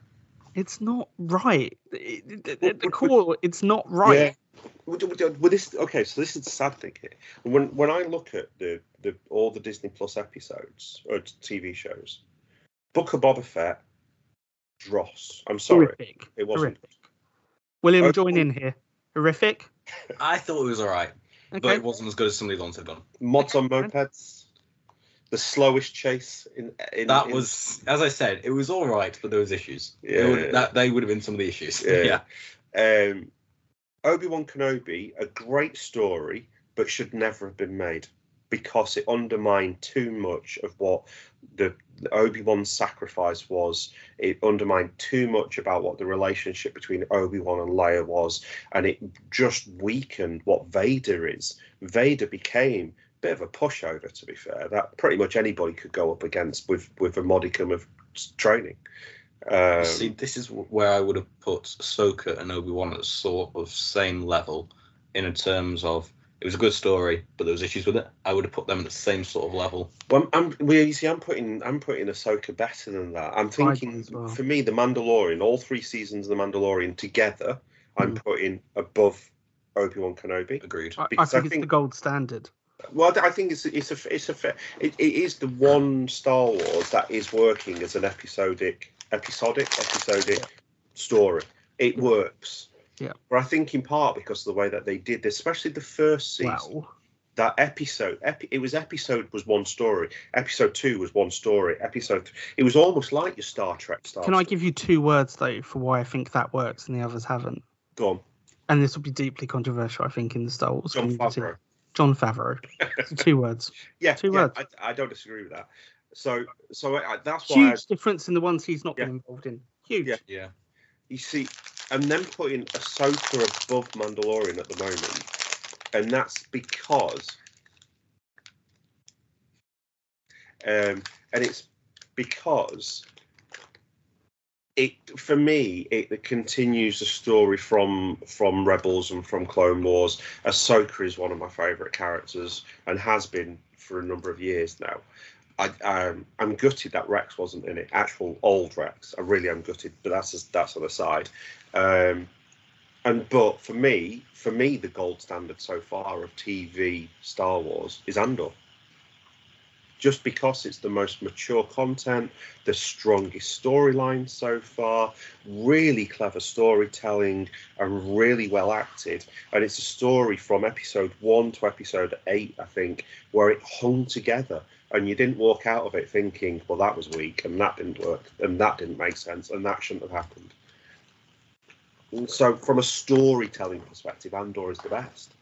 It's not right. At the Would- core, it's not right. Yeah. Would- would- would this, okay, so this is the sad thing here. When when I look at the, the all the Disney Plus episodes or TV shows, Book of Boba Fett, dross. I'm sorry, Horrific. it wasn't. Horrific. William, Oh, join in here. Horrific. I thought it was alright, but Okay. it wasn't as good as some of the ones have done. Mods on mopeds, the slowest chase in. in That in- was, as I said, it was all right, but there was issues. Yeah. would- that they would have been some of the issues. Yeah. yeah. um, Obi Wan Kenobi, a great story, but should never have been made because it undermined too much of what the, the Obi Wan's sacrifice was. It undermined too much about what the relationship between Obi Wan and Leia was, and it just weakened what Vader is. Vader became a bit of a pushover, to be fair. That pretty much anybody could go up against with with a modicum of training. Um, See, this is where I would have put Ahsoka and Obi Wan at sort of same level in terms of it was a good story, but there was issues with it. I would have put them at the same sort of level. Well, I'm, well, you see, I'm putting I'm putting Ahsoka better than that. I'm thinking well. for me, the Mandalorian, all three seasons of the Mandalorian together, I'm Mm. putting above Obi Wan Kenobi. Agreed. I, I because think I it's think- the gold standard. Well, I think it's it's a it's a fa- it, it is the one Star Wars that is working as an episodic episodic episodic story. It works. Yeah. But I think in part because of the way that they did, this, especially the first season Well, that episode epi- it was episode was one story episode two was one story episode th- it was almost like your star trek style can I give you two words though for why I think that works and the others haven't? go on And this will be deeply controversial, I think, in the Star Wars john community. favreau Jon Favreau. So two words. yeah, Two yeah words. I, I don't disagree with that so so I, that's why I, Huge difference in the ones he's not been involved in. Huge. Yeah. Yeah. you see and then putting Ahsoka above Mandalorian at the moment and that's because um and it's because it for me it continues the story from from rebels and from clone wars ahsoka is one of my favorite characters and has been for a number of years now I, um, I'm gutted that Rex wasn't in it. Actual old Rex, I really am gutted. But that's just, that's on the side. Um, and but for me, for me, the gold standard so far of TV Star Wars is Andor. Just because it's the most mature content, the strongest storyline so far, really clever storytelling, and really well acted. And it's a story from episode one to episode eight, I think, where it hung together and you didn't walk out of it thinking, well, that was weak and that didn't work and that didn't make sense and that shouldn't have happened. So, from a storytelling perspective, Andor is the best.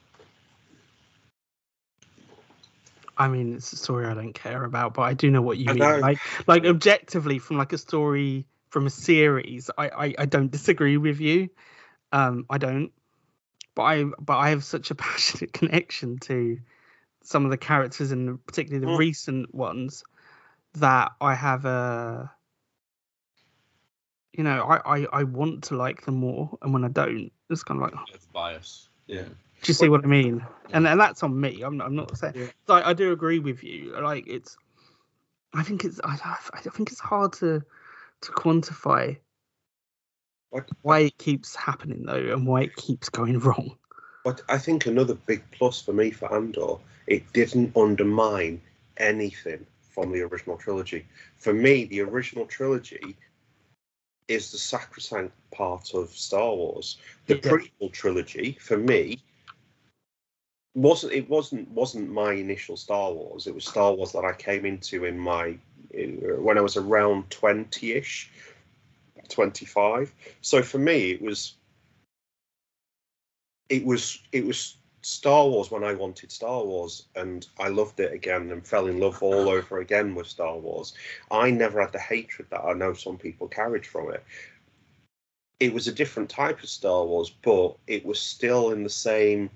I mean, it's a story I don't care about, but I do know what you I mean. know. Like, like objectively, from like a story from a series, I, I, I don't disagree with you. Um, I don't. But I, but I have such a passionate connection to some of the characters, and particularly the Mm. recent ones, that I have a. you know, I, I I want to like them more, and when I don't, it's kind of like, oh, It's bias. Yeah. do you see what I mean? And and that's on me. I'm I'm not saying. Yeah. So I, I do agree with you. Like it's, I think it's I, I think it's hard to to quantify What- why it keeps happening though, and why it keeps going wrong. But I think another big plus for me for Andor, it didn't undermine anything from the original trilogy. For me, the original trilogy is the sacrosanct part of Star Wars. The Yeah. prequel trilogy, for me, wasn't it wasn't wasn't my initial Star Wars. It was Star Wars that I came into in my in, when I was around twenty ish, twenty five. So for me, it was it was it was Star Wars when I wanted Star Wars, and I loved it again and fell in love all over again with Star Wars. I never had the hatred that I know some people carried from it. It was a different type of Star Wars, but it was still in the same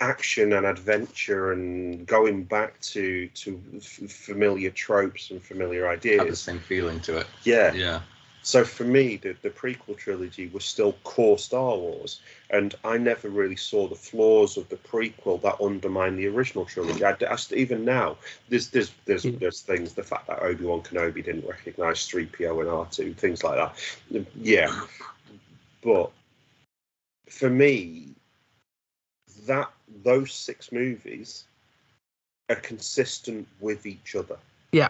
action and adventure and going back to to f- familiar tropes and familiar ideas. Had the same feeling to it. Yeah. Yeah. So for me, the, the prequel trilogy was still core Star Wars, and I never really saw the flaws of the prequel that undermine the original trilogy. I, I even now, there's there's there's Mm. there's things. The fact that Obi Wan Kenobi didn't recognize three PO and R two, things like that. Yeah, but for me, that those six movies are consistent with each other. Yeah,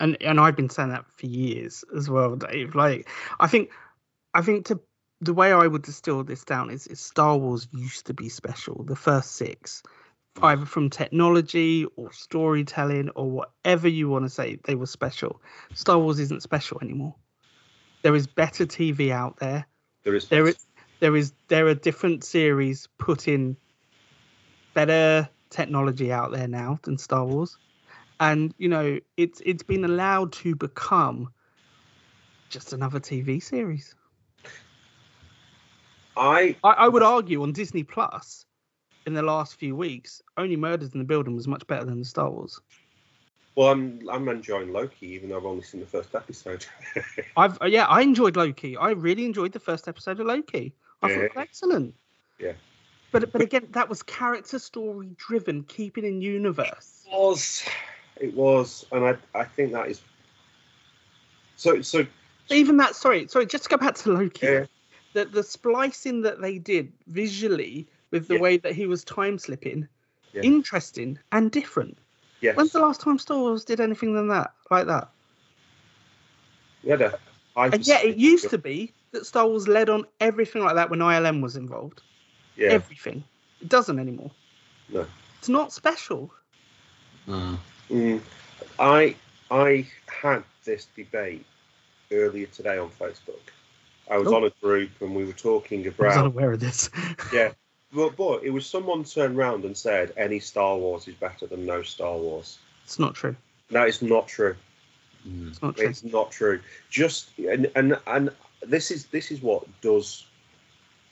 and and I've been saying that for years as well, Dave. Like, I think, I think to the way I would distill this down is, is Star Wars used to be special. The first six, either from technology or storytelling or whatever you want to say, they were special. Star Wars isn't special anymore. There is better TV out there. There is There is there is there are different series putting better technology out there now than Star Wars, and you know it's it's been allowed to become just another TV series. I I, I would argue on Disney Plus in the last few weeks, Only Murders in the Building was much better than the Star Wars. Well, I'm I'm enjoying Loki, even though I've only seen the first episode. I've yeah, I enjoyed Loki. I really enjoyed the first episode of Loki. I thought it was excellent. Yeah. But but again, that was character story driven, keeping in universe. was, it was, and I I think that is. So so Even that, sorry, sorry, just to go back to Loki. Yeah. The the splicing that they did visually with the Yeah. way that he was time slipping, Yeah. interesting and different. yes, When's the last time Star Wars did anything than that, like that? Yeah, had a high And yeah, it used of- to be that Star Wars led on everything like that when ILM was involved. Yeah, Everything. It doesn't anymore. No. It's not special. Mm. Mm, I I had this debate earlier today on Facebook. I was Oh. on a group and we were talking about. I was unaware of this. yeah, but but it was someone turned round and said any Star Wars is better than no Star Wars. it's not true. That is not true. Mm. It's not true. It's not true. Just and and and this is this is what does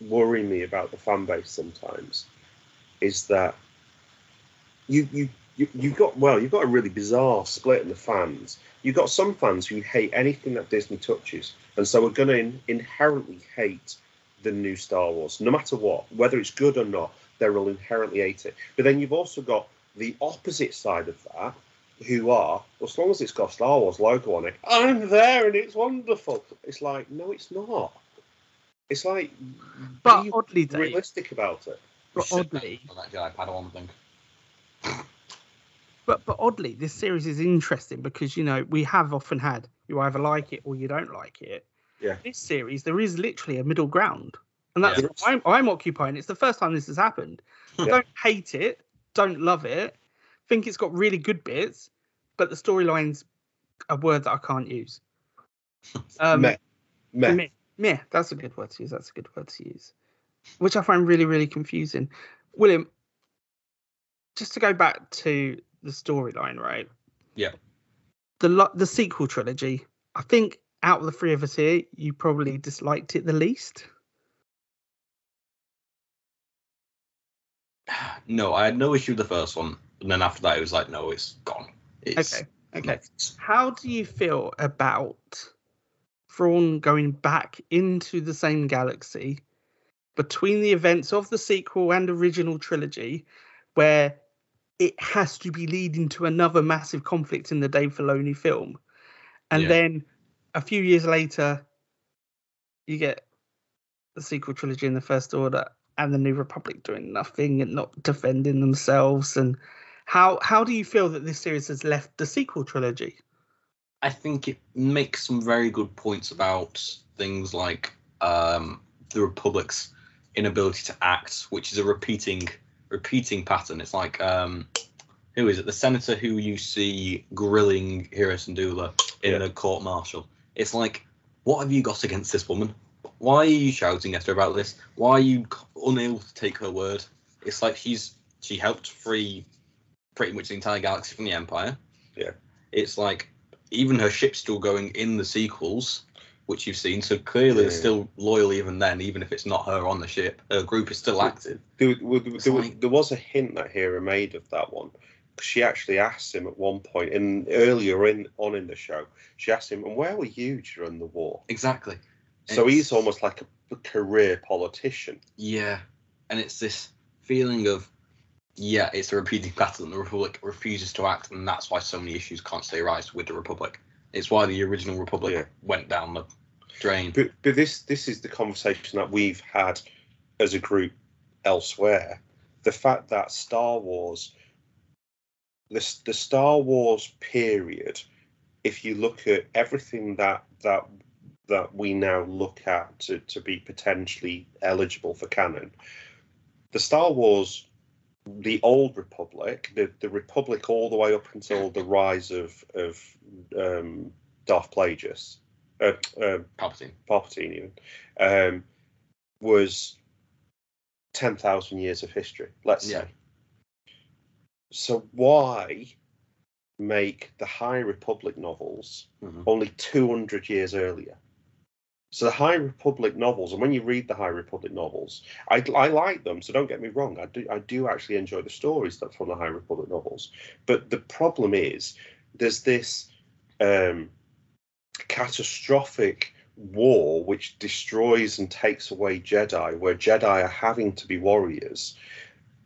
worry me about the fan base sometimes, is that you you you you got well you've got a really bizarre split in the fans. You've got some fans who hate anything that Disney touches, and so are going to in, inherently hate the new Star Wars, no matter what, whether it's good or not. They will inherently hate it. But then you've also got the opposite side of that, who are, well, as long as it's got Star Wars logo on it, I'm there and it's wonderful. It's like, no, it's not. It's like, But be oddly, Dave, realistic about it. but Shit, oddly, on that Jedi Padawan thing. But but oddly, this series is interesting because you know we have often had you either like it or you don't like it. Yeah. This series, there is literally a middle ground, and that's Yeah. what I'm, I'm occupying. It's the first time this has happened. Yeah. Don't hate it, don't love it. Think it's got really good bits, but the storyline's a word that I can't use. Um, meh. Meh. Meh. Meh. That's a good word to use. That's a good word to use. Which I find really, really confusing. William, just to go back to the storyline, right? Yeah. The the sequel trilogy. I think out of the three of us here, you probably disliked it the least. No, I had no issue with the first one, and then after that, it was like, no, it's gone. It's Okay. Okay. How do you feel about Thrawn going back into the same galaxy between the events of the sequel and original trilogy, where it has to be leading to another massive conflict in the Dave Filoni film. And Yeah. then a few years later, you get the sequel trilogy in the First Order and the New Republic doing nothing and not defending themselves. And how how do you feel that this series has left the sequel trilogy? I think it makes some very good points about things like um, the Republic's inability to act, which is a repeating repeating pattern. It's like um, who is it? The senator who you see grilling Hera Syndulla in Yeah. a court martial. It's like, what have you got against this woman? Why are you shouting at her about this? Why are you unable to take her word? It's like she's she helped free pretty much the entire galaxy from the Empire. Yeah. It's like even her ship's still going in the sequels, which you've seen. So clearly, they're still loyal even then, even if it's not her on the ship. Her group is still active. There, there, there, like- there was a hint that Hera made of that one. She actually asked him at one point, in earlier in on in the show, she asked him, "And where were you during the war?" Exactly. So It's- he's almost like a career politician. Yeah, and it's this feeling of, yeah, it's a repeating pattern. The Republic refuses to act, and that's why so many issues can't stay right with the Republic. It's why the original Republic went down the drain. But but this this is the conversation that we've had as a group elsewhere. The fact that Star Wars, the the Star Wars period, if you look at everything that that that we now look at to, to be potentially eligible for canon, the Star Wars, the old Republic, the, the Republic all the way up until the rise of of um, Darth Plagueis, uh, uh, Palpatine. Palpatine even, um, was 10,000 years of history, let's Yeah. say. So why make the High Republic novels Mhm. only 200 years earlier? So the High Republic novels, and when you read the High Republic novels, I, I like them. So don't get me wrong, I do I do actually enjoy the stories that from the High Republic novels. But the problem is, there's this um, catastrophic war which destroys and takes away Jedi, where Jedi are having to be warriors,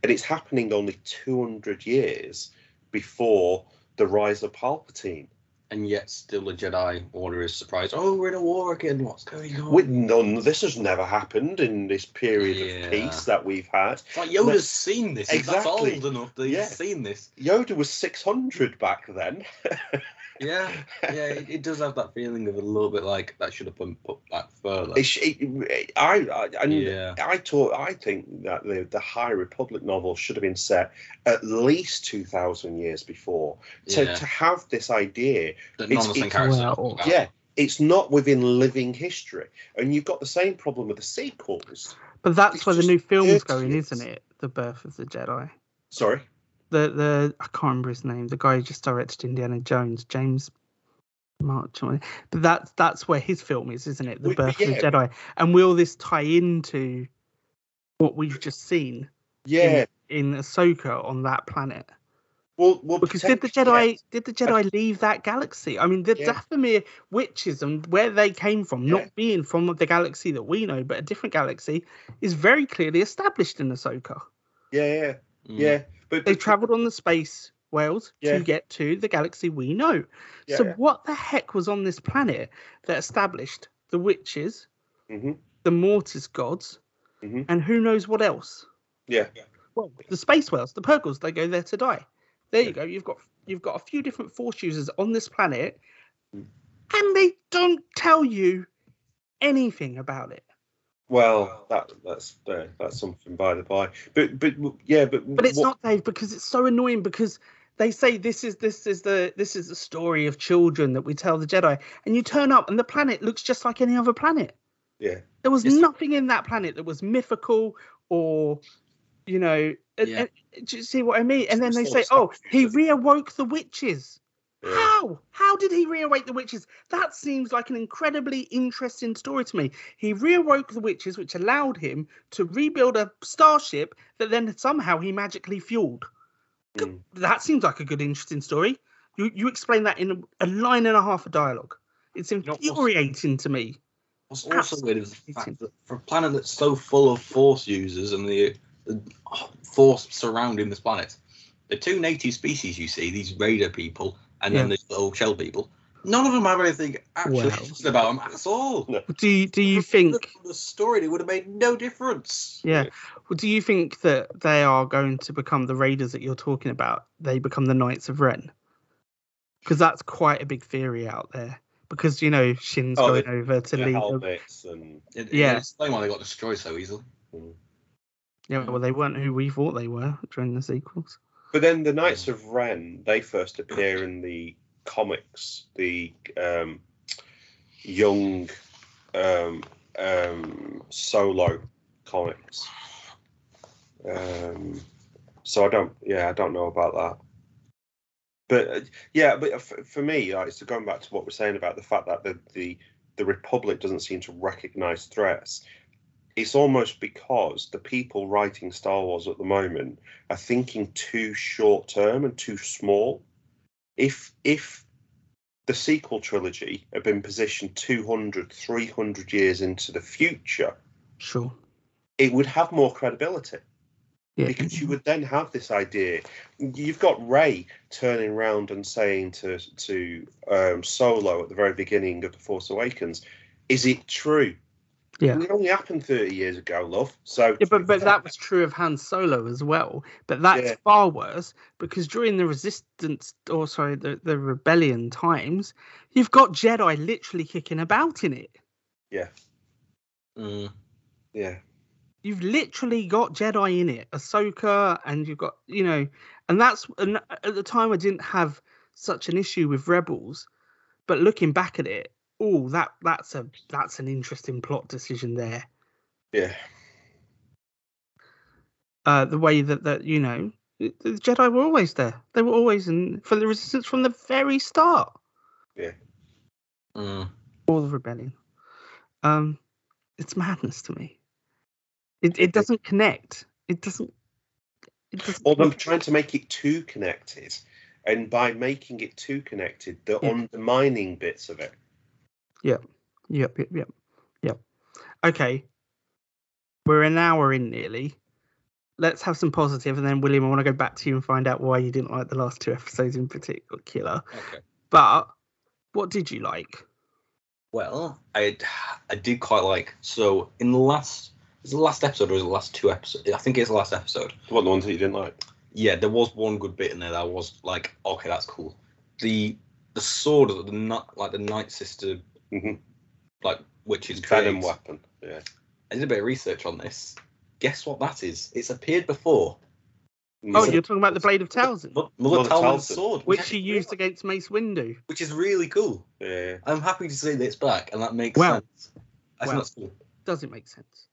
and it's happening only 200 years before the rise of Palpatine. And yet, still, the Jedi Order is surprised. Oh, we're in a war again. What's going on? With none, this has never happened in this period Yeah. of peace that we've had. It's like Yoda's seen this. He's that's Exactly. old enough that he's Yeah. seen this. Yoda was 600 back then. Yeah, yeah, it, it does have that feeling of a little bit like that should have been put back further. It, it, I, I, and Yeah. I thought, I think that the, the High Republic novel should have been set at least 2,000 years before. To, Yeah. to have this idea, that none it's- of it's- characters well, about. yeah, it's not within living history. And you've got the same problem with the sequels. But that's It's where the new film's 30 going, years. isn't it? The Birth of the Jedi. Sorry? The the I can't remember his name. The guy who just directed Indiana Jones, James March. But that's that's where his film is, isn't it? The Well, but Birth of the. Jedi. And will this tie into what we've just seen Yeah. in Ahsoka on that planet? Well, well, Because did the potentially, Jedi did the Jedi leave that galaxy? I mean, the Yeah. Dathomir witches and where they came from, Yeah. not being from the galaxy that we know, but a different galaxy, is very clearly established in Ahsoka. Yeah, yeah, Mm. yeah. But, They but- travelled on the space whales Yeah. to get to the galaxy we know. yeah, so yeah. what the heck was on this planet that established the witches, Mhm, the Mortis gods, Mhm. and who knows what else? yeah. Well, the space whales, the Purrgil, they go there to die. There you go. You've got you've got a few different force users on this planet, Mm. and they don't tell you anything about it. Well, that that's uh, that's something by the by. But but yeah, but But it's what- not Dave because it's so annoying because they say this is this is the this is the story of children that we tell the Jedi, and you turn up and the planet looks just like any other planet. Yeah. There was nothing in that planet that was mythical or, you know, and- Yeah. and- do you see what I mean? And then they say, "Oh, he reawoke the witches." Yeah. How? How did he reawake the witches? That seems like an incredibly interesting story to me. He reawoke the witches, which allowed him to rebuild a starship that then somehow he magically fueled. Mm. That seems like a good, interesting story. You you explain that in a, a line and a half of dialogue. It's infuriating to me. What's also weird is the fact that for a planet that's so full of Force users and the, Force surrounding this planet, the two native species you see, these Raider people and then Yeah. these little shell people, none of them have anything actually Well. about them at all. Do you, do you think the story? It would have made no difference. Yeah. Well, do you think that they are going to become the raiders that you're talking about? They become the Knights of Ren? Because that's quite a big theory out there. Because you know Shin's Oh, going the- over to The lead. them. helmets and It, Yeah. yeah, explain why they got destroyed so easily. Hmm. Yeah, well, they weren't who we thought they were during the sequels. But then the Knights of Ren, they first appear in the comics, the um, young um, um, solo comics. Um, so I don't, yeah, I don't know about that. But uh, yeah, but for, for me, like, so going back to what we're saying about the fact that the, the the Republic doesn't seem to recognize threats, it's almost because the people writing Star Wars at the moment are thinking too short term and too small. If if the sequel trilogy had been positioned 200, 300 years into the future, Sure. it would have more credibility Yeah. because you would then have this idea. You've got Rey turning around and saying to to um, Solo at the very beginning of the Force Awakens, "Is it true?" Yeah. it only happened thirty years ago, love. So Yeah, but but that was true of Han Solo as well. But that's Yeah. far worse because during the Resistance, or sorry, the the Rebellion times, you've got Jedi literally kicking about in it. Mm. yeah, you've literally got Jedi in it, Ahsoka, and you've got you know, and that's and at the time I didn't have such an issue with Rebels, but looking back at it, oh, that that's a that's an interesting plot decision there. yeah, Uh, the way that that you know, the the Jedi were always there. They were always in for the Resistance from the very start, Mm. or the Rebellion. Um, it's madness to me. It it doesn't connect. It doesn't. It doesn't. Or them trying to make it too connected, and by making it too connected, they're Yeah. undermining bits of it. Yep, yep, yep, yep. Yep. Okay. We're an hour in nearly. Let's have some positive, and then William, I want to go back to you and find out why you didn't like the last two episodes in particular. Okay. But what did you like? Well, I I did quite like. So in the last, is it the last episode or was it the last two episodes? I think it's the last episode. What the ones that you didn't like? Yeah, there was one good bit in there that was like, okay, that's cool. The the sword that the nut like the Night Sister hmm like witches Venom creates. weapon. Yeah. I did a bit of research on this. Guess what that is? It's appeared before. Oh, Mother- you're talking about the Blade of Talzin, Mother, Mother Mother Talzin. sword, which I she used realise, against Mace Windu. which is really cool. Yeah. I'm happy to see that it's back, and that makes Well, sense. I well. that's not cool. Does it make sense?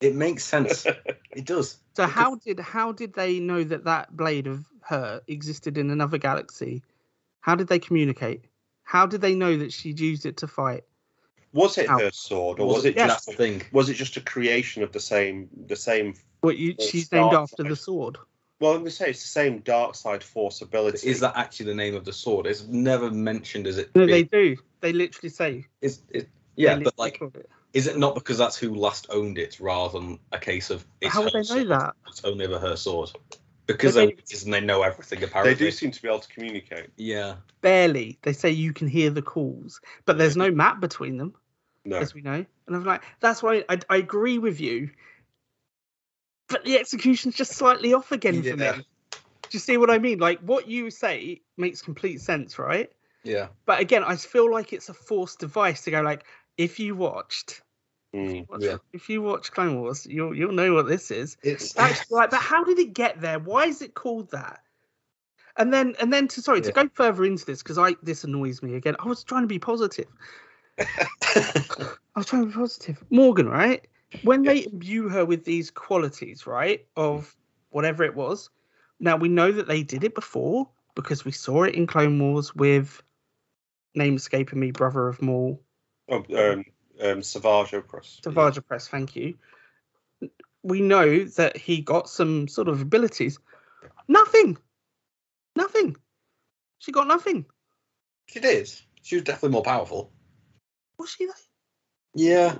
It makes sense. it does. So Because- how did how did they know that that blade of her existed in another galaxy? How did they communicate? How did they know that she'd used it to fight? Was it Ow. her sword, or Was was it it that's just the thing? was it just a creation of the same the same? What you, she's named Star after the sword. Well, I'm gonna say it's the same dark side force ability. Is that actually the name of the sword? It's never mentioned as it. No, being- they do. They literally say. Is it? Yeah, literally but like, call it. is it not because that's who last owned it, rather than a case of it's How would they know sword, that? It's only ever her sword. Because they're they- witches and they know everything apparently. they do seem to be able to communicate. Yeah. Barely. They say you can hear the calls, but there's no map between them, No. as we know. And I'm like, that's why I, I agree with you. But the execution's just slightly off again for Yeah. me. Do you see what I mean? Like what you say makes complete sense, right? Yeah. But again, I feel like it's a forced device to go like, if you watched, Mm. watch- Yeah. if you watch Clone Wars, you'll you'll know what this is. It's That's right, but how did it get there? Why is it called that? And then and then to sorry to go further into this because I this annoys me again. I was trying to be positive. I was trying to be positive. Morgan, right? When they imbue her with these qualities, right, of whatever it was. Now we know that they did it before because we saw it in Clone Wars with name escaping me, brother of Maul, Oh, um, um, Savage Opress. Savage Press. Thank you. We know that he got some sort of abilities. Nothing. Nothing. She got nothing. she did. She was definitely more powerful. Was she though? Yeah.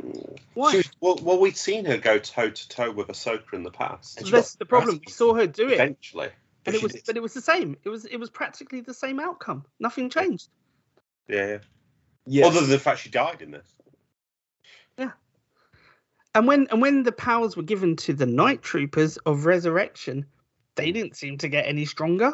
Why? She was- well, well, we'd seen her go toe to toe with Ahsoka in the past. And So she that's got the problem. We saw her do it, Eventually. and it was, did. but it was the same. It was, it was practically the same outcome. Nothing changed. Yeah. yeah. Yes. Other than the fact she died in this. And when, and when the powers were given to the Night Troopers of Resurrection, they didn't seem to get any stronger.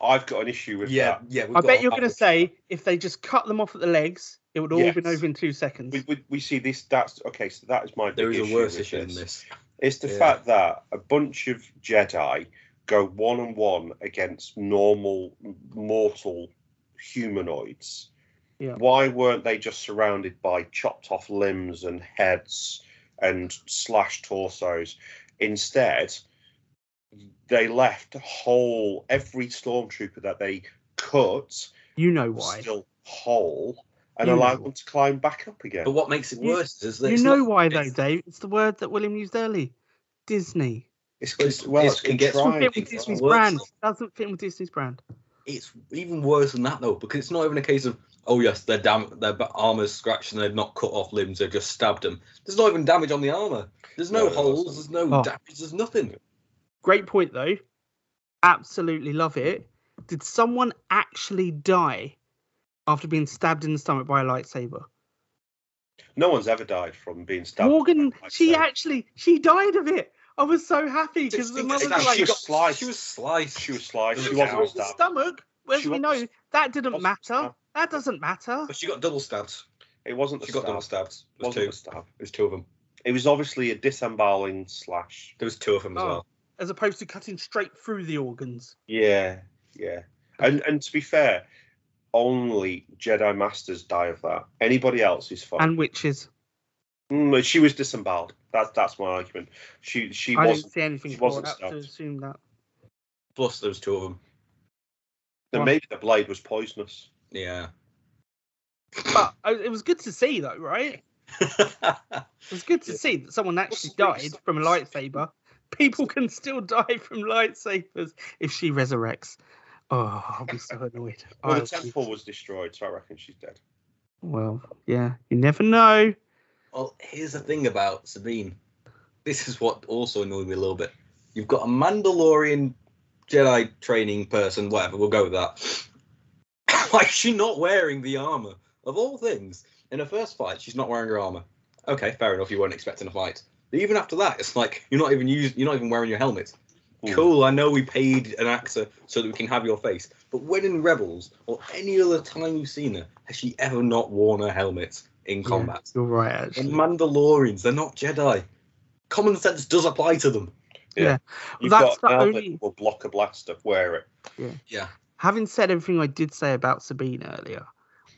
I've got an issue with yeah, that. yeah. I bet you're going to say if they just cut them off at the legs, it would all Yes. been over in two seconds. We, we, we see this. That's okay. So that is my. there big is a worse with issue than this. It's the Yeah. fact that a bunch of Jedi go one on one against normal mortal humanoids. Yeah. Why weren't they just surrounded by chopped off limbs and heads and slashed torsos? Instead, they left whole every stormtrooper that they cut you know why. still whole and You allowed them to climb back up again. But what makes it You- worse is that You know not- why though, it's- Dave? It's the word that William used early. Disney. It's, It's- well, it's- it's it gets- Doesn't fit with Disney's worse. brand. Doesn't fit with Disney's brand. It's even worse than that though, because it's not even a case of oh yes, their dam- their armor's scratched and they've not cut off limbs, they've just stabbed them. There's not even damage on the armor. There's no, No, holes. wasn't. There's no Oh. damage. There's nothing. Great point though. Absolutely love it. Did someone actually die after being stabbed in the stomach by a lightsaber? No one's ever died from being stabbed. Morgan, by a she actually she died of it. I was so happy because the Distinct mother's like she she, was got, sliced. she was sliced. She was sliced. She She was wasn't out. the stabbed. stomach. As She we wasn't- know, that didn't matter. stabbed. That doesn't matter. But she got double stabbed. It wasn't a She got stab. double stabbed. It was wasn't two. a stab. There was two of them. It was obviously a disemboweling slash. There was two of them as Oh. well. As opposed to cutting straight through the organs. Yeah, yeah. And and to be fair, only Jedi Masters die of that. Anybody else is fine. And witches. Mm, but she was disemboweled. That's that's my argument. She she I didn't wasn't. see anything she wasn't that to assume that. Plus, there was two of them. Then Why? maybe the blade was poisonous. Yeah. But uh, it was good to see though, right? It was good to Yeah. see that someone actually died from a lightsaber. People can still die from lightsabers if she resurrects. Oh, I'll be so annoyed. Well, I'll the temple was destroyed, so I reckon she's dead. Well, yeah, you never know. Well, here's the thing about Sabine. This is what also annoyed me a little bit. You've got a Mandalorian Jedi training person, whatever, we'll go with that. Why is she not wearing the armor? Of all things, in her first fight, she's not wearing her armor. Okay, fair enough, you weren't expecting a fight. But even after that, it's like you're not even use, you're not even wearing your helmet. Hmm. Cool, I know we paid an actor so that we can have your face, but when in Rebels or any other time you've seen her, has she ever not worn her helmet in Yeah, combat? you're right, They're. Mandalorians, they're not Jedi. Common sense does apply to them. Yeah. You've That's got the an only- will block a blaster. Wear it. Yeah. Yeah. Having said everything I did say about Sabine earlier,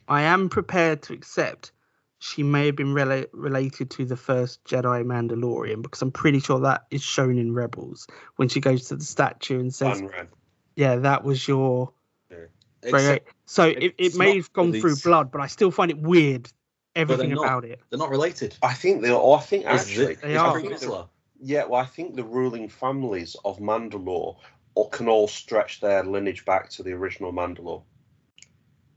I am prepared to accept she may have been rela- related to the first Jedi Mandalorian because I'm pretty sure that is shown in Rebels when she goes to the statue and says, Ban "Yeah, that was your." Except Right, right. So it, it may have gone through blood, but I still find it weird. Everything not. about it. they're not related. I think they. Oh, I think Is actually. it- They is are. Pre I think yeah. Well, I think the ruling families of Mandalore all, can all stretch their lineage back to the original Mandalore.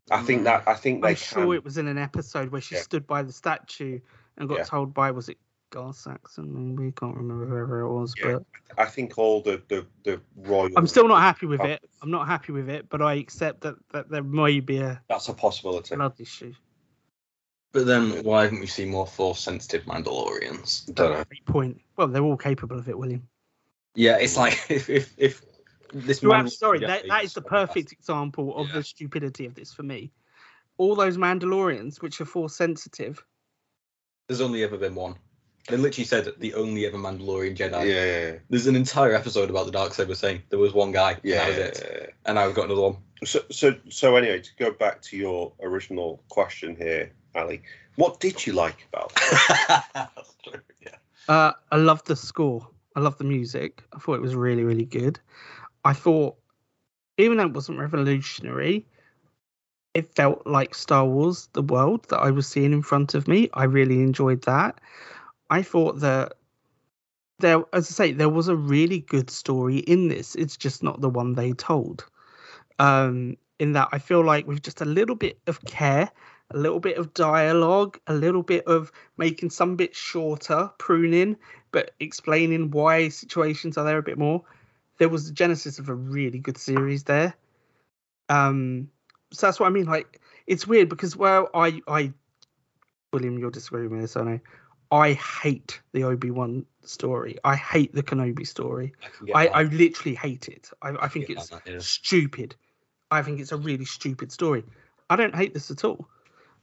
I think Mm. that. I think they I'm can. sure it was in an episode where she Yeah. stood by the statue and got Yeah. told by was it Gar Saxon? We can't remember whoever it was, Yeah. but I think all the the the royal. I'm still not happy with it. I'm not happy with it, but I accept that, that there may be a That's a possibility. blood issue. But then why haven't we seen more force sensitive Mandalorians? Don't know. Great point. Well, they're all capable of it, William. Yeah, it's like if if, if this You have, Mandalorian sorry, that, that is the so perfect example of Yeah. the stupidity of this for me. All those Mandalorians, which are force sensitive, There's only ever been one. They literally said the only ever Mandalorian Jedi. yeah, yeah. There's an entire episode about the dark saber saying there was one guy. yeah, and that was it. And now we've got another one. So, so, so anyway, to go back to your original question here, Ali, what did you like about? it? That's true, yeah. uh, I loved the score. I loved the music. I thought it was really, really good. I thought, even though it wasn't revolutionary, it felt like Star Wars, the world that I was seeing in front of me. I really enjoyed that. I thought that there, as I say, there was a really good story in this. It's just not the one they told. Um, in that, I feel like with just a little bit of care a little bit of dialogue, a little bit of making some bits shorter, pruning, but explaining why situations are there a bit more. There was the genesis of a really good series there. Um, so that's what I mean. Like, it's weird because well, I, I, William, you're disagreeing with this, I know. I hate the Obi Wan story. I hate the Kenobi story. I, I, I literally hate it. I, I think it's that, yeah. stupid. I think it's a really stupid story. I don't hate this at all.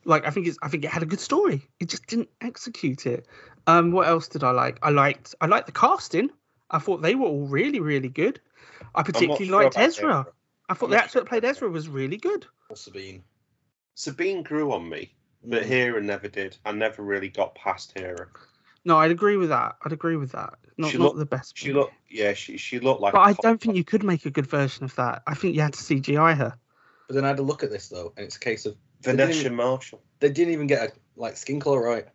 Like I think it's I think it had a good story. It just didn't execute it. Um, what else did I like? I liked I liked the casting. I thought they were all really really good. I particularly sure liked about Ezra. I thought I'm the actor sure that played about Ezra was really good. Sabine. Sabine grew on me, but Mm. Hera never did. I never really got past Hera. No, I'd agree with that. I'd agree with that. Not She not looked- the best. She looked, yeah, she she looked like. But a I cop- don't think you could make a good version of that. I think you had to CGI her. But then I had to look at this though, and it's a case of they didn't Vanessa even- Marshall. they didn't even get a like skin color right.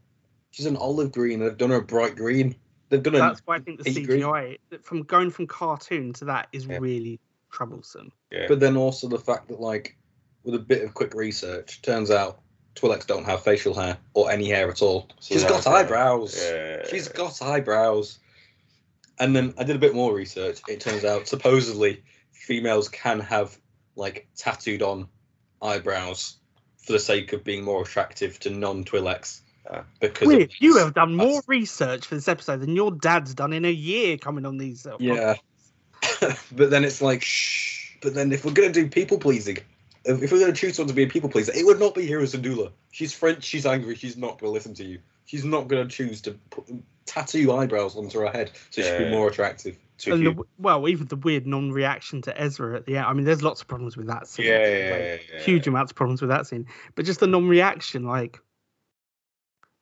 She's an olive green. They've done her bright green. They've done That's why I think the Are you agree? CGI from going from cartoon to that is Yeah. really troublesome. Yeah. but then also the fact that like with a bit of quick research, turns out Twi'leks don't have facial hair or any hair at all. So She's that's got eyebrows. Yeah. She's got eyebrows. And then I did a bit more research. It turns out supposedly females can have like tattooed on eyebrows for the sake of being more attractive to non Twi'leks. Ah. because Weird. of, You have done more research for this episode than your dad's done in a year coming on these. Uh, Yeah. but then it's like, shh. But then if we're gonna do people pleasing, if if we're gonna choose someone to be a people pleaser, it would not be Hera Syndulla. She's French. She's angry. She's not gonna listen to you. She's not gonna choose to put, tattoo eyebrows onto her head so she'd be more attractive. Too And the, well, even the weird non-reaction to Ezra at the end. I mean, there's lots of problems with that scene. yeah, like, yeah, yeah, yeah. huge amounts of problems with that scene. But just the non-reaction, like,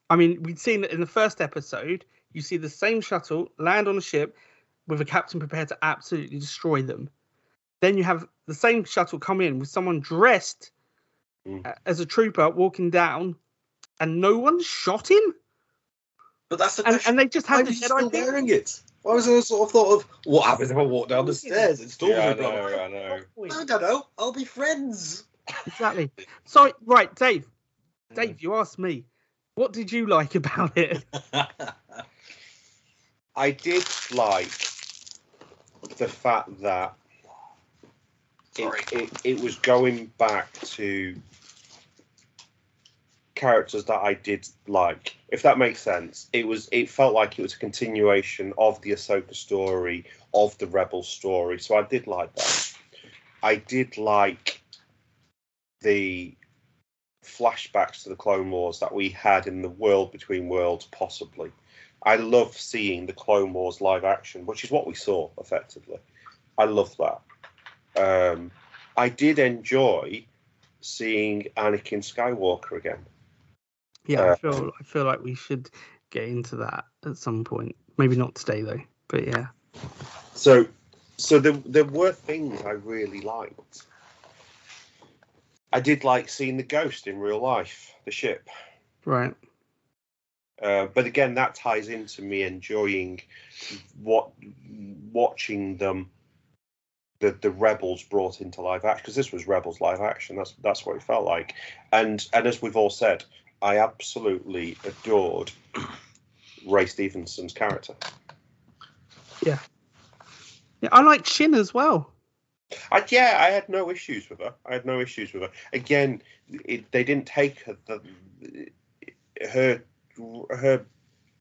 I mean, we'd seen that in the first episode. You see the same shuttle land on a ship with a captain prepared to absolutely destroy them. Then you have the same shuttle come in with someone dressed Mm. as a trooper walking down, and no one shot him. But that's the And, and they just had was the he Jedi still wearing it? Why was there a sort of thought of what happens if I walk down the stairs? It's Yeah, I Stormtrooper. know, I know. I don't know. I'll be friends. Exactly. Sorry, right, Dave. Dave, you asked me. What did you like about it? I did like the fact that Sorry. it, it, it was going back to characters that I did like. If that makes sense, it was it felt like it was a continuation of the Ahsoka story, of the Rebel story. So I did like that. I did like the flashbacks to the Clone Wars that we had in the world between worlds, possibly. I love seeing the Clone Wars live action, which is what we saw effectively. I love that. Um, I did enjoy seeing Anakin Skywalker again. Yeah, Uh, I feel I feel like we should get into that at some point. Maybe not today though. But yeah. So, so there, there were things I really liked. I did like seeing the ghost in real life, the ship. Right. Uh, but again, that ties into me enjoying what watching them, the the rebels brought into live action because this was rebels live action. That's that's what it felt like, and and as we've all said, I absolutely adored Ray Stevenson's character. Yeah, yeah I like Shin as well. I, yeah, I had no issues with her. I had no issues with her. Again, it, they didn't take her the, her her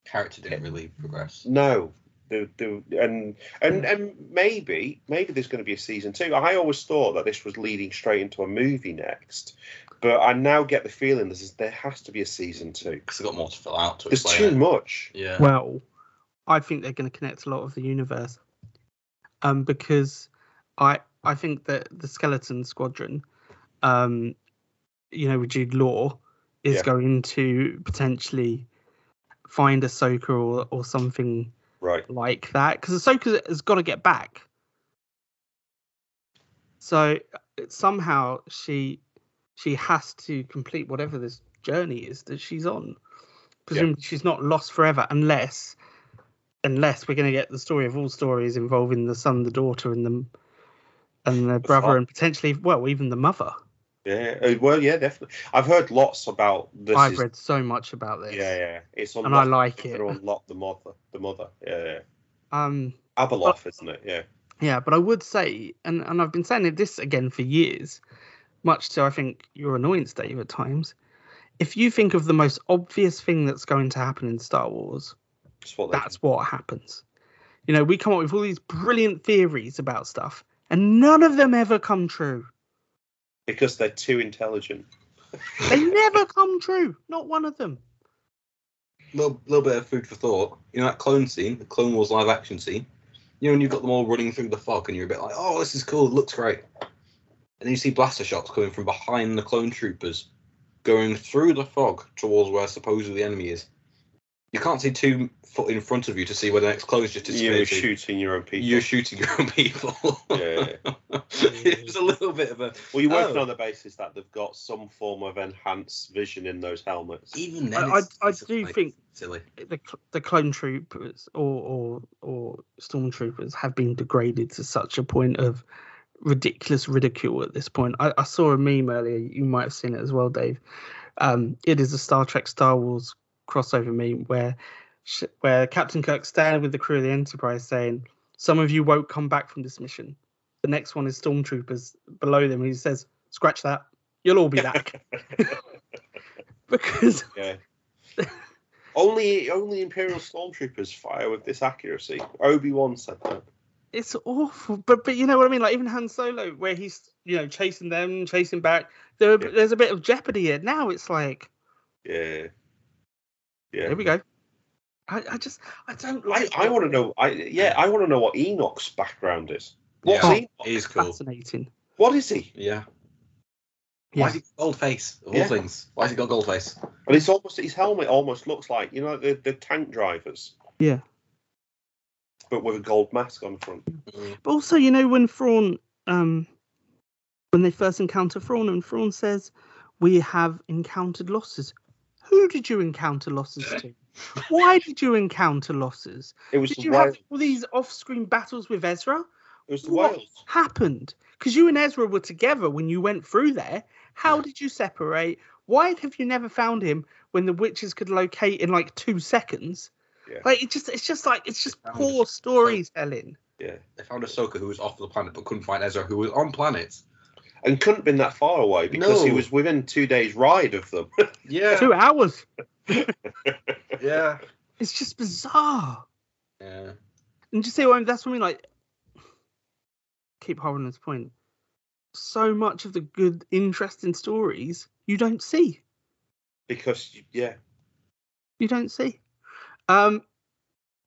Character didn't really progress. no. The, the, and and and maybe maybe there's going to be a season two. I always thought that this was leading straight into a movie next, but I now get the feeling this is there has to be a season two. Because they've got more to fill out to There's too it. much. Yeah. Well, I think they're going to connect a lot of the universe. Um, because I I think that the Skeleton Squadron, um, you know, with Jude Law, is Yeah. going to potentially find Ahsoka or or something Right. like that because Ahsoka has got to get back. So somehow she she has to complete whatever this journey is that she's on. Presumably she's not lost forever unless unless we're going to get the story of all stories involving the son, the daughter, and the and the brother, father. and potentially well even the mother. Yeah. uh, Well, yeah, definitely. I've heard lots about this. I've is- read so much about this. Yeah, yeah. It's And I like it. Unlock the mother. The mother. Yeah, yeah. Um, Abeloth, isn't it? Yeah. yeah, but I would say, and, and I've been saying this again for years, much to I think your annoyance, Dave, at times. If you think of the most obvious thing that's going to happen in Star Wars, That's what they that's what happens. You know, we come up with all these brilliant theories about stuff, and none of them ever come true. because they're too intelligent. They never come true. Not one of them. little little bit of food for thought. You know that clone scene, the Clone Wars live action scene. You know when you've got them all running through the fog and you're a bit like, oh, this is cool, it looks great. And then you see blaster shots coming from behind the clone troopers, going through the fog towards where supposedly the enemy is. You can't see two foot in front of you to see where the next clone is just You're shooting your own people. You're shooting your own people. Yeah. it was a little bit of a. Well, you're working Oh. on the basis that they've got some form of enhanced vision in those helmets. Even I- then, I- it's- I it's, do like, think- silly. the the clone troopers or or or stormtroopers have been degraded to such a point of ridiculous ridicule at this point. I, I saw a meme earlier. You might have seen it as well, Dave. Um, it is a Star Trek Star Wars crossover meme where sh- where Captain Kirk standing with the crew of the Enterprise saying, "Some of you won't come back from this mission." The next one is stormtroopers below them. He says, "Scratch that. You'll all be back." because Yeah. only only Imperial stormtroopers fire with this accuracy. Obi Wan said that. It's awful. But but you know what I mean? Like even Han Solo, where he's you know chasing them, chasing back. There, Yeah. there's a bit of jeopardy here. Now it's like, Yeah. Yeah. here we go. I, I just I don't I, like. I want to know. I yeah. I want to know what Enoch's background is. What's Yeah. Enoch? It is cool. fascinating. What is he? Yeah. Yeah. Why's he got gold face? Of all Yeah. things. has he got gold face? And it's almost his helmet almost looks like you know the the tank drivers, Yeah. But with a gold mask on front. But also, you know, when Thrawn, um, when they first encounter Thrawn, and Thrawn says, "We have encountered losses." Who did you encounter losses to? Why did you encounter losses? It was Did you whale. have all these off-screen battles with Ezra? It was what whales. happened? Because you and Ezra were together when you went through there. How did you separate? Why have you never found him when the witches could locate in like two seconds? Yeah. Like it just it's just like it's just Found poor storytelling. Yeah. They found Ahsoka who was off the planet but couldn't find Ezra who was on planet. And couldn't have been that far away because he was within two days' ride of them. Yeah. Two hours. Yeah. It's just bizarre. Yeah. And just see what I mean, that's what I mean. Like, keep harping on this point. So much of the good, interesting stories you don't see. because yeah, You don't see. Um,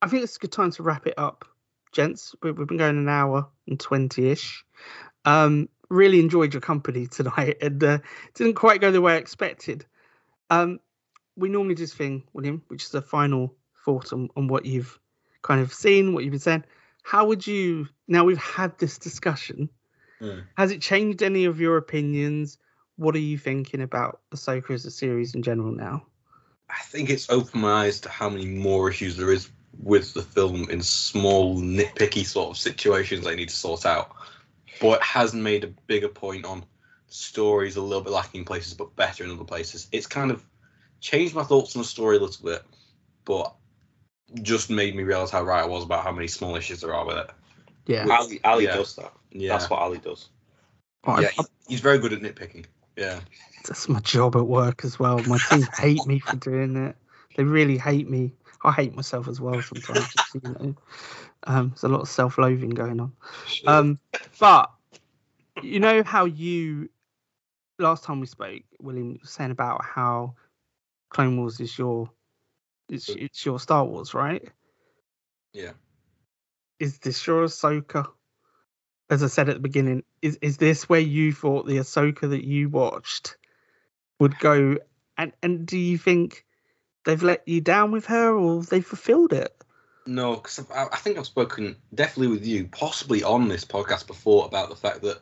I think it's a good time to wrap it up, gents. We, we've been going an hour and twenty-ish. Um, really enjoyed your company tonight, and uh, didn't quite go the way I expected. Um, we normally do this thing, William, which is a final thought on, on what you've kind of seen, what you've been saying. How would you now we've had this discussion? Hmm. Has it changed any of your opinions? What are you thinking about Ahsoka as a series in general now? I think it's opened my eyes to how many more issues there is with the film in small, nitpicky sort of situations they need to sort out. But it hasn't made a bigger point on stories a little bit lacking in places, but better in other places. It's kind of changed my thoughts on the story a little bit, but just made me realize how right I was about how many small issues there are with it. Yeah, Ali, Ali yeah. does that. Yeah, That's what Ali does. Oh, I- yeah, he's, he's very good at nitpicking. Yeah, that's my job at work as well. My team hate me for doing it. They really hate me. I hate myself as well sometimes. You know, um, there's a lot of self-loathing going on. Um, but you know how you last time we spoke, William was saying about how Clone Wars is your it's, it's your Star Wars, right? Yeah. Is this your Ahsoka? As I said at the beginning, is is this where you thought the Ahsoka that you watched would go? And and do you think they've let you down with her, or they fulfilled it? No, because I, I think I've spoken definitely with you, possibly on this podcast before, about the fact that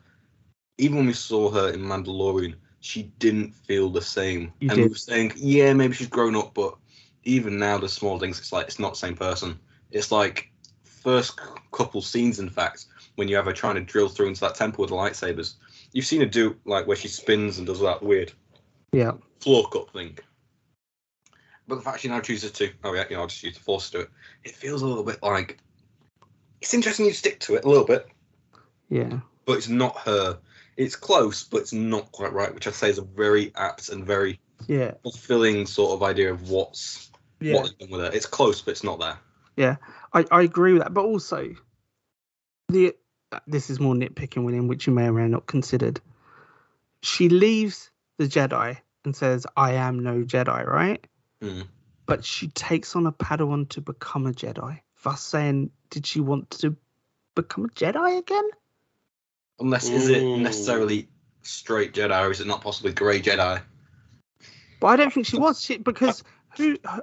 even when we saw her in Mandalorian, she didn't feel the same. You and we did. were saying, yeah, maybe she's grown up, but even now, the small things, it's like it's not the same person. It's like first c- couple scenes, in fact, when you have her trying to drill through into that temple with the lightsabers, You've seen her do like where she spins and does that weird Yeah. floor cut thing. But the fact she now chooses to, oh yeah, you know, I'll just use the force to do it. It feels a little bit like it's interesting you stick to it a little bit, Yeah. but it's not her. It's close, but it's not quite right, which I'd say is a very apt and very Yeah. fulfilling sort of idea of what's Yeah. what they're with it. It's close, but it's not there. Yeah, I, I agree with that, but also the this is more nitpicking, William, which you may or may not considered. She leaves the Jedi and says, "I am no Jedi," right? Mm. But she takes on a Padawan to become a Jedi. Thus saying, did she want to become a Jedi again? Unless is it necessarily straight Jedi or is it not possibly grey Jedi? But I don't think she was. She, because who, Yeah.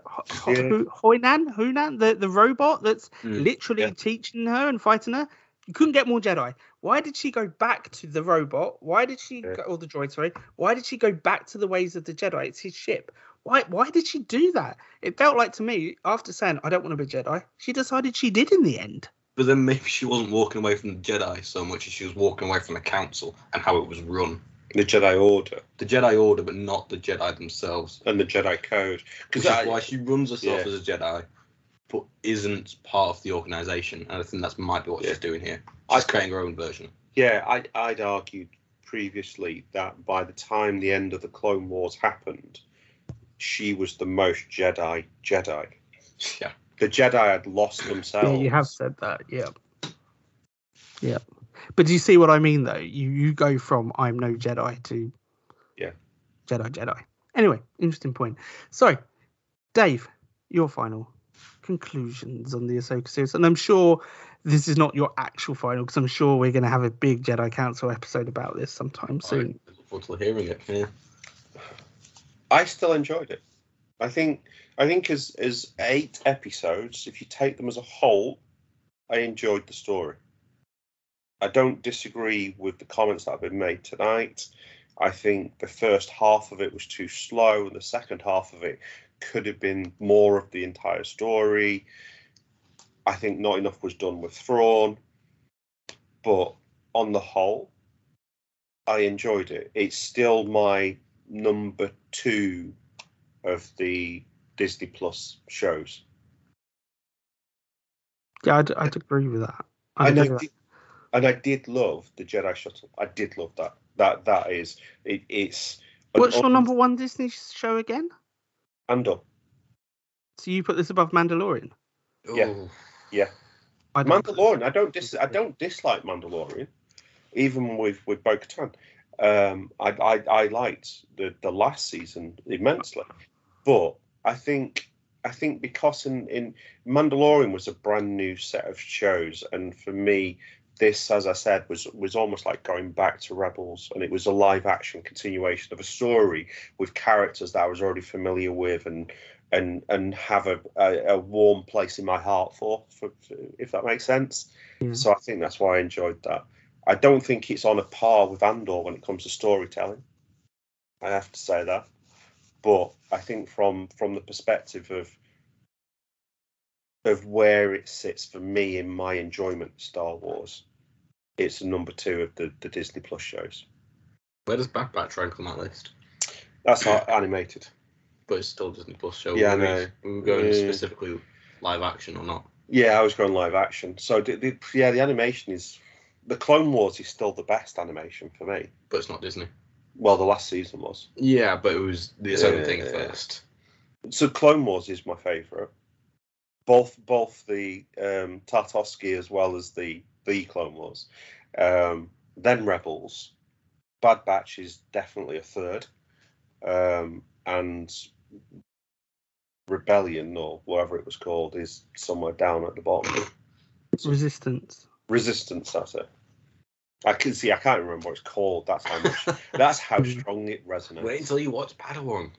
who, Hoinan, Hunan, the the robot that's Mm, literally yeah. teaching her and fighting her. You couldn't get more Jedi. Why did she go back to the robot? Why did she Yeah. go, or the droid? Sorry. Why did she go back to the ways of the Jedi? It's his ship. Why? Why did she do that? It felt like to me after saying I don't want to be Jedi, she decided she did in the end. But then maybe she wasn't walking away from the Jedi so much as she was walking away from the Council and how it was run. The Jedi Order The Jedi Order, but not the Jedi themselves. and the Jedi Code. Because that's why she runs herself yeah. as a Jedi, but isn't part of the organization. And I think that's might be what Yeah. she's doing here. I- She's creating her own version. Yeah, I, I'd argued previously that by the time the end of the Clone Wars happened, she was the most Jedi Jedi. Yeah. The Jedi had lost themselves. Yeah, you have said that. Yeah. Yeah. But do you see what I mean though? You you go from I'm no Jedi to Yeah. Jedi Jedi. Anyway, interesting point. So, Dave, your final conclusions on the Ahsoka series, and I'm sure this is not your actual final because I'm sure we're going to have a big Jedi Council episode about this sometime soon. I look forward to hearing it. Yeah. I still enjoyed it. I think I think as as eight episodes, if you take them as a whole, I enjoyed the story. I don't disagree with the comments that have been made tonight. I think the first half of it was too slow, and the second half of it could have been more of the entire story. I think not enough was done with Thrawn, but on the whole, I enjoyed it. It's still my number two of the Disney Plus shows. Yeah, I'd, I'd agree with that. I'd And I, did, and I did love the Jedi shuttle. I did love that. That that is it, it's. What's your number one Disney show again? Andor. So you put this above Mandalorian? Yeah. Ooh. I don't- Mandalorian. I don't dis. I don't dislike Mandalorian, even with with Bo Katan. Um, I, I I liked the the last season immensely, but I think I think because in in Mandalorian was a brand new set of shows, and for me, this, as I said, was was almost like going back to Rebels, and it was a live action continuation of a story with characters that I was already familiar with, and and and have a, a, a warm place in my heart for, for, if that makes sense. So I think that's why I enjoyed that. I don't think it's on a par with Andor when it comes to storytelling. I have to say that, but I think from from the perspective of of where it sits for me in my enjoyment of Star Wars, it's number two of the, the Disney Plus shows. Where does Bad Batch rank on that list? That's how animated. But it's still Disney Plus show. Yeah, I Were we- know. were we going Yeah. specifically live action or not? Yeah, I was going live action. So the, the, yeah, the animation is the Clone Wars is still the best animation for me. But it's not Disney. Well, the last season was. Yeah, but it was its own Yeah. thing first. So Clone Wars is my favourite. Both both the um, Tartovsky as well as the the Clone Wars. Um, then Rebels. Bad Batch is definitely a third. Um, and Rebellion or whatever it was called is somewhere down at the bottom. Resistance. Resistance, that's it. I can see. I can't remember what it's called. That's how much. that's how strong it resonates. Wait until you watch Padawan.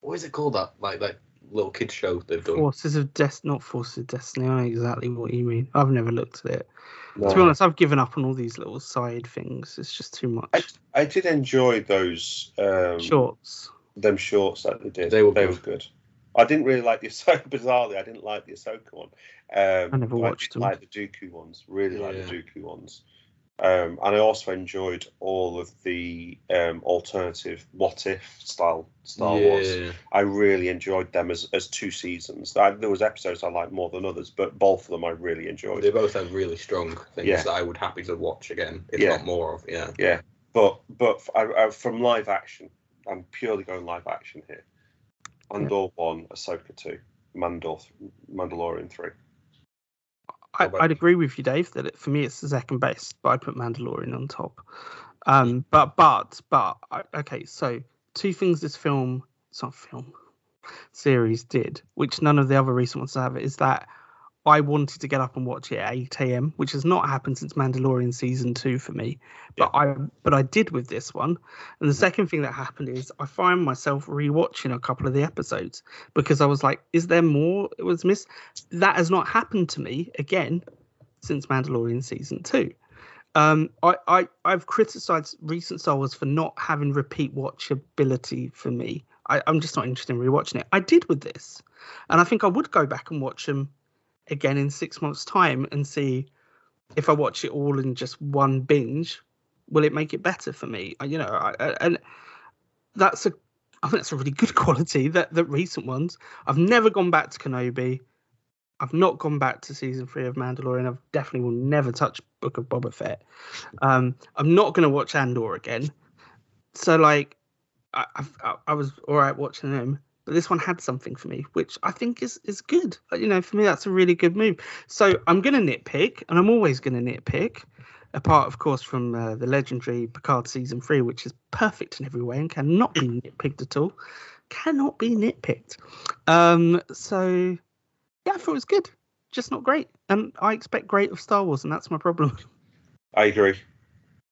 What is it called? That like that little kid show they've done. Forces of Destiny, not Forces of Destiny. I know exactly what you mean. I've never looked at it. No. To be honest, I've given up on all these little side things. It's just too much. I did enjoy those um, Shorts. them shorts that they did. They were they good. were good. I didn't really like the Ahsoka. Bizarrely, I didn't like the Ahsoka one. Um, I never but watched did them. Like the Dooku ones, really like the Dooku ones. Um, and I also enjoyed all of the um, alternative what if style Star Wars. I really enjoyed them as, as two seasons. I, there was episodes I liked more than others, but both of them I really enjoyed. They both have really strong things Yeah. that I would happy to watch again, if Yeah. not more of. Yeah. Yeah, but but f- I, I, from live action, I'm purely going live action here. Andor one, Ahsoka two, Mandal Mandalorian three. I, I'd agree with you, Dave, that it, for me it's the second best, but I'd put Mandalorian on top. Um, but but but okay, so two things this film, it's not film, series did, which none of the other recent ones have, is that I wanted to get up and watch it at 8 a.m., which has not happened since Mandalorian season two for me. But I but I did with this one. And the second thing that happened is I find myself rewatching a couple of the episodes because I was like, is there more? It was missed. That has not happened to me again since Mandalorian season two. Um, I, I I've criticised recent Star Wars for not having repeat watchability for me. I, I'm just not interested in rewatching it. I did with this, and I think I would go back and watch them again in six months' time and see if I watch it all in just one binge, will it make it better for me? You know, I, and that's a I think that's a really good quality. That the recent ones. I've never gone back to Kenobi. I've not gone back to season three of Mandalorian. I've definitely will never touch Book of Boba Fett. Um, I'm not going to watch Andor again. So like, I, I, I was all right watching them, but this one had something for me, which I think is is good. Uh, You know, for me that's a really good move. So I'm going to nitpick, and I'm always going to nitpick. Apart, of course, from uh, the legendary Picard season three, which is perfect in every way and cannot be nitpicked at all, cannot be nitpicked. Um, so yeah, I thought it was good, just not great. And I expect great of Star Wars, and that's my problem. I agree.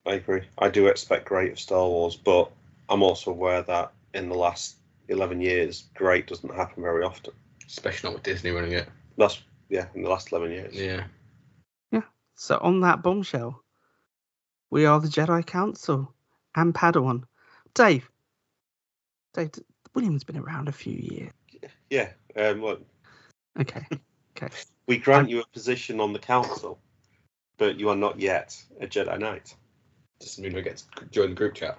I agree. I do expect great of Star Wars, but I'm also aware that in the last 11 years, great doesn't happen very often. Especially not with Disney running it. That's yeah, in the last 11 years. Yeah. Yeah. So on that bombshell, we are the Jedi Council and Padawan. Dave, Dave, William's been around a few years. Yeah. Um, look, Okay, Okay. we grant you a position on the council, but you are not yet a Jedi Knight. Does it mean we get to join the group chat?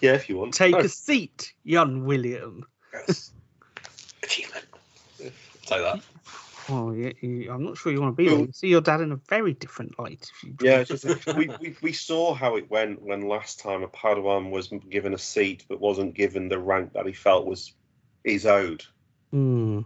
Yeah, if you want. take Oh. a seat, young William. Yes. Achievement. Say that. Oh, yeah, you, I'm not sure you want to be there. You see your dad in a very different light. If you Yeah, just, we, we we saw how it went when last time a Padawan was given a seat but wasn't given the rank that he felt was is owed. Hmm.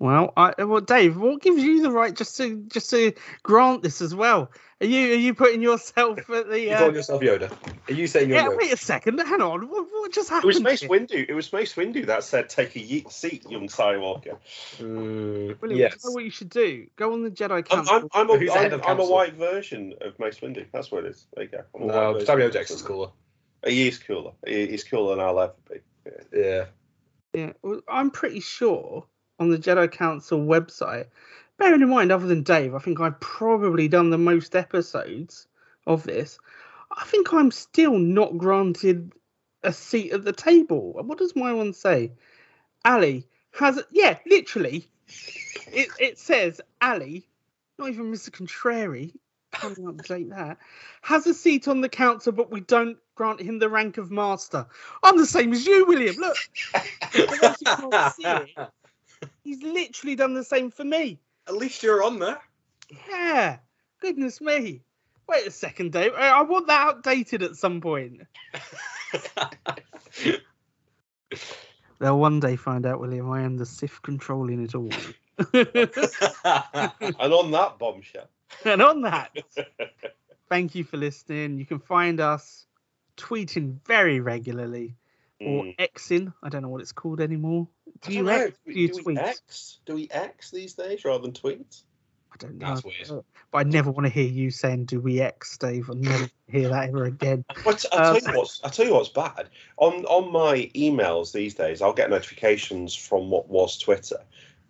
Well, I well, Dave, what gives you the right just to just to grant this as well? Are you are you putting yourself at the? You Uh, calling yourself Yoda? Are you saying you're yeah, wait a second. Hang on. What, what just happened? It was Mace here? Windu. It was Mace Windu that said, "Take a ye- seat, young Skywalker." Mm, William, yes. you know what you should do? Go on the Jedi I'm, Council. I'm, I'm, a, Who's the head I'm, I'm a white version of Mace Windu. That's what it is. There you go. I'm a No, Samuel version. Jackson's cooler. He is cooler. He- He's cooler than I'll ever be. Yeah. Yeah. Yeah, well, I'm pretty sure on the Jedi Council website. Bearing in mind, other than Dave, I think I've probably done the most episodes of this. I think I'm still not granted a seat at the table. What does my one say? Ali has, yeah, literally. It it says Ali, not even Mr. Contrary. Can't update that. Has a seat on the council, but we don't grant him the rank of master. I'm the same as you, William. Look, you can't see it. he's literally done the same for me. At least you're on there. Yeah. Goodness me. Wait a second, Dave. I I want that outdated at some point. They'll one day find out, William, I am the Sith controlling it all. And on that bombshell, and on that, thank you for listening. You can find us tweeting very regularly or Mm. Xing. I don't know what it's called anymore. Do you don't. X? Do Do you we- do tweet? we X? Do we X these days rather than tweet? I don't know. That's weird. But I never want to hear you saying, "Do we X, Dave?" I never hear that ever again. I t- I Um, tell you what's I tell you what's bad on on my emails these days. I'll get notifications from what was Twitter,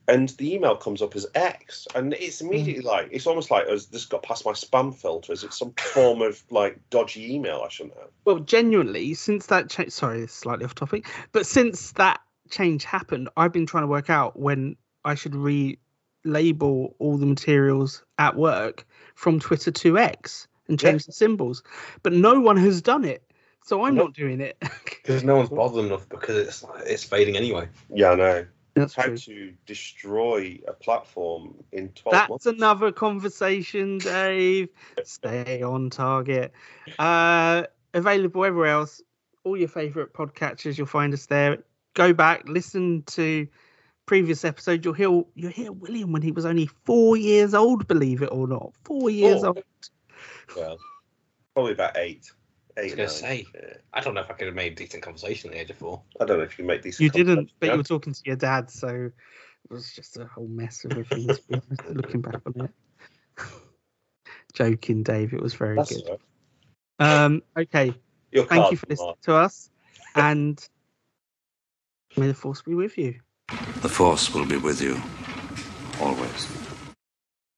and the email comes up as X, and it's immediately mm. like it's almost like has this got past my spam filter? Is it some form of like dodgy email I shouldn't have? Well, genuinely, since that change, sorry, slightly off topic, but since that change happened, I've been trying to work out when I should relabel all the materials at work from Twitter to X. and change the symbols. But no one has done it, so I'm Nope. not doing it. Because no one's bothered enough because it's it's fading anyway. Yeah, I know. That's How true. to destroy a platform in 12 That's months. another conversation, Dave. Stay on target. Uh, available everywhere else. All your favourite podcatchers, you'll find us there. Go back, listen to previous episodes. You'll hear you'll hear William when he was only four years old. Believe it or not, four years Four. old. Well, probably about eight. I was gonna say. Yeah. I don't know if I could have made decent conversation at the age of four. I don't know if you can make these. You didn't, but you were talking to your dad, so it was just a whole mess of everything. to be honest, Looking back on it, joking, Dave. It was very That's good. all right. Um, okay, Your thank you for listening to us, and may the force be with you. The Force will be with you always.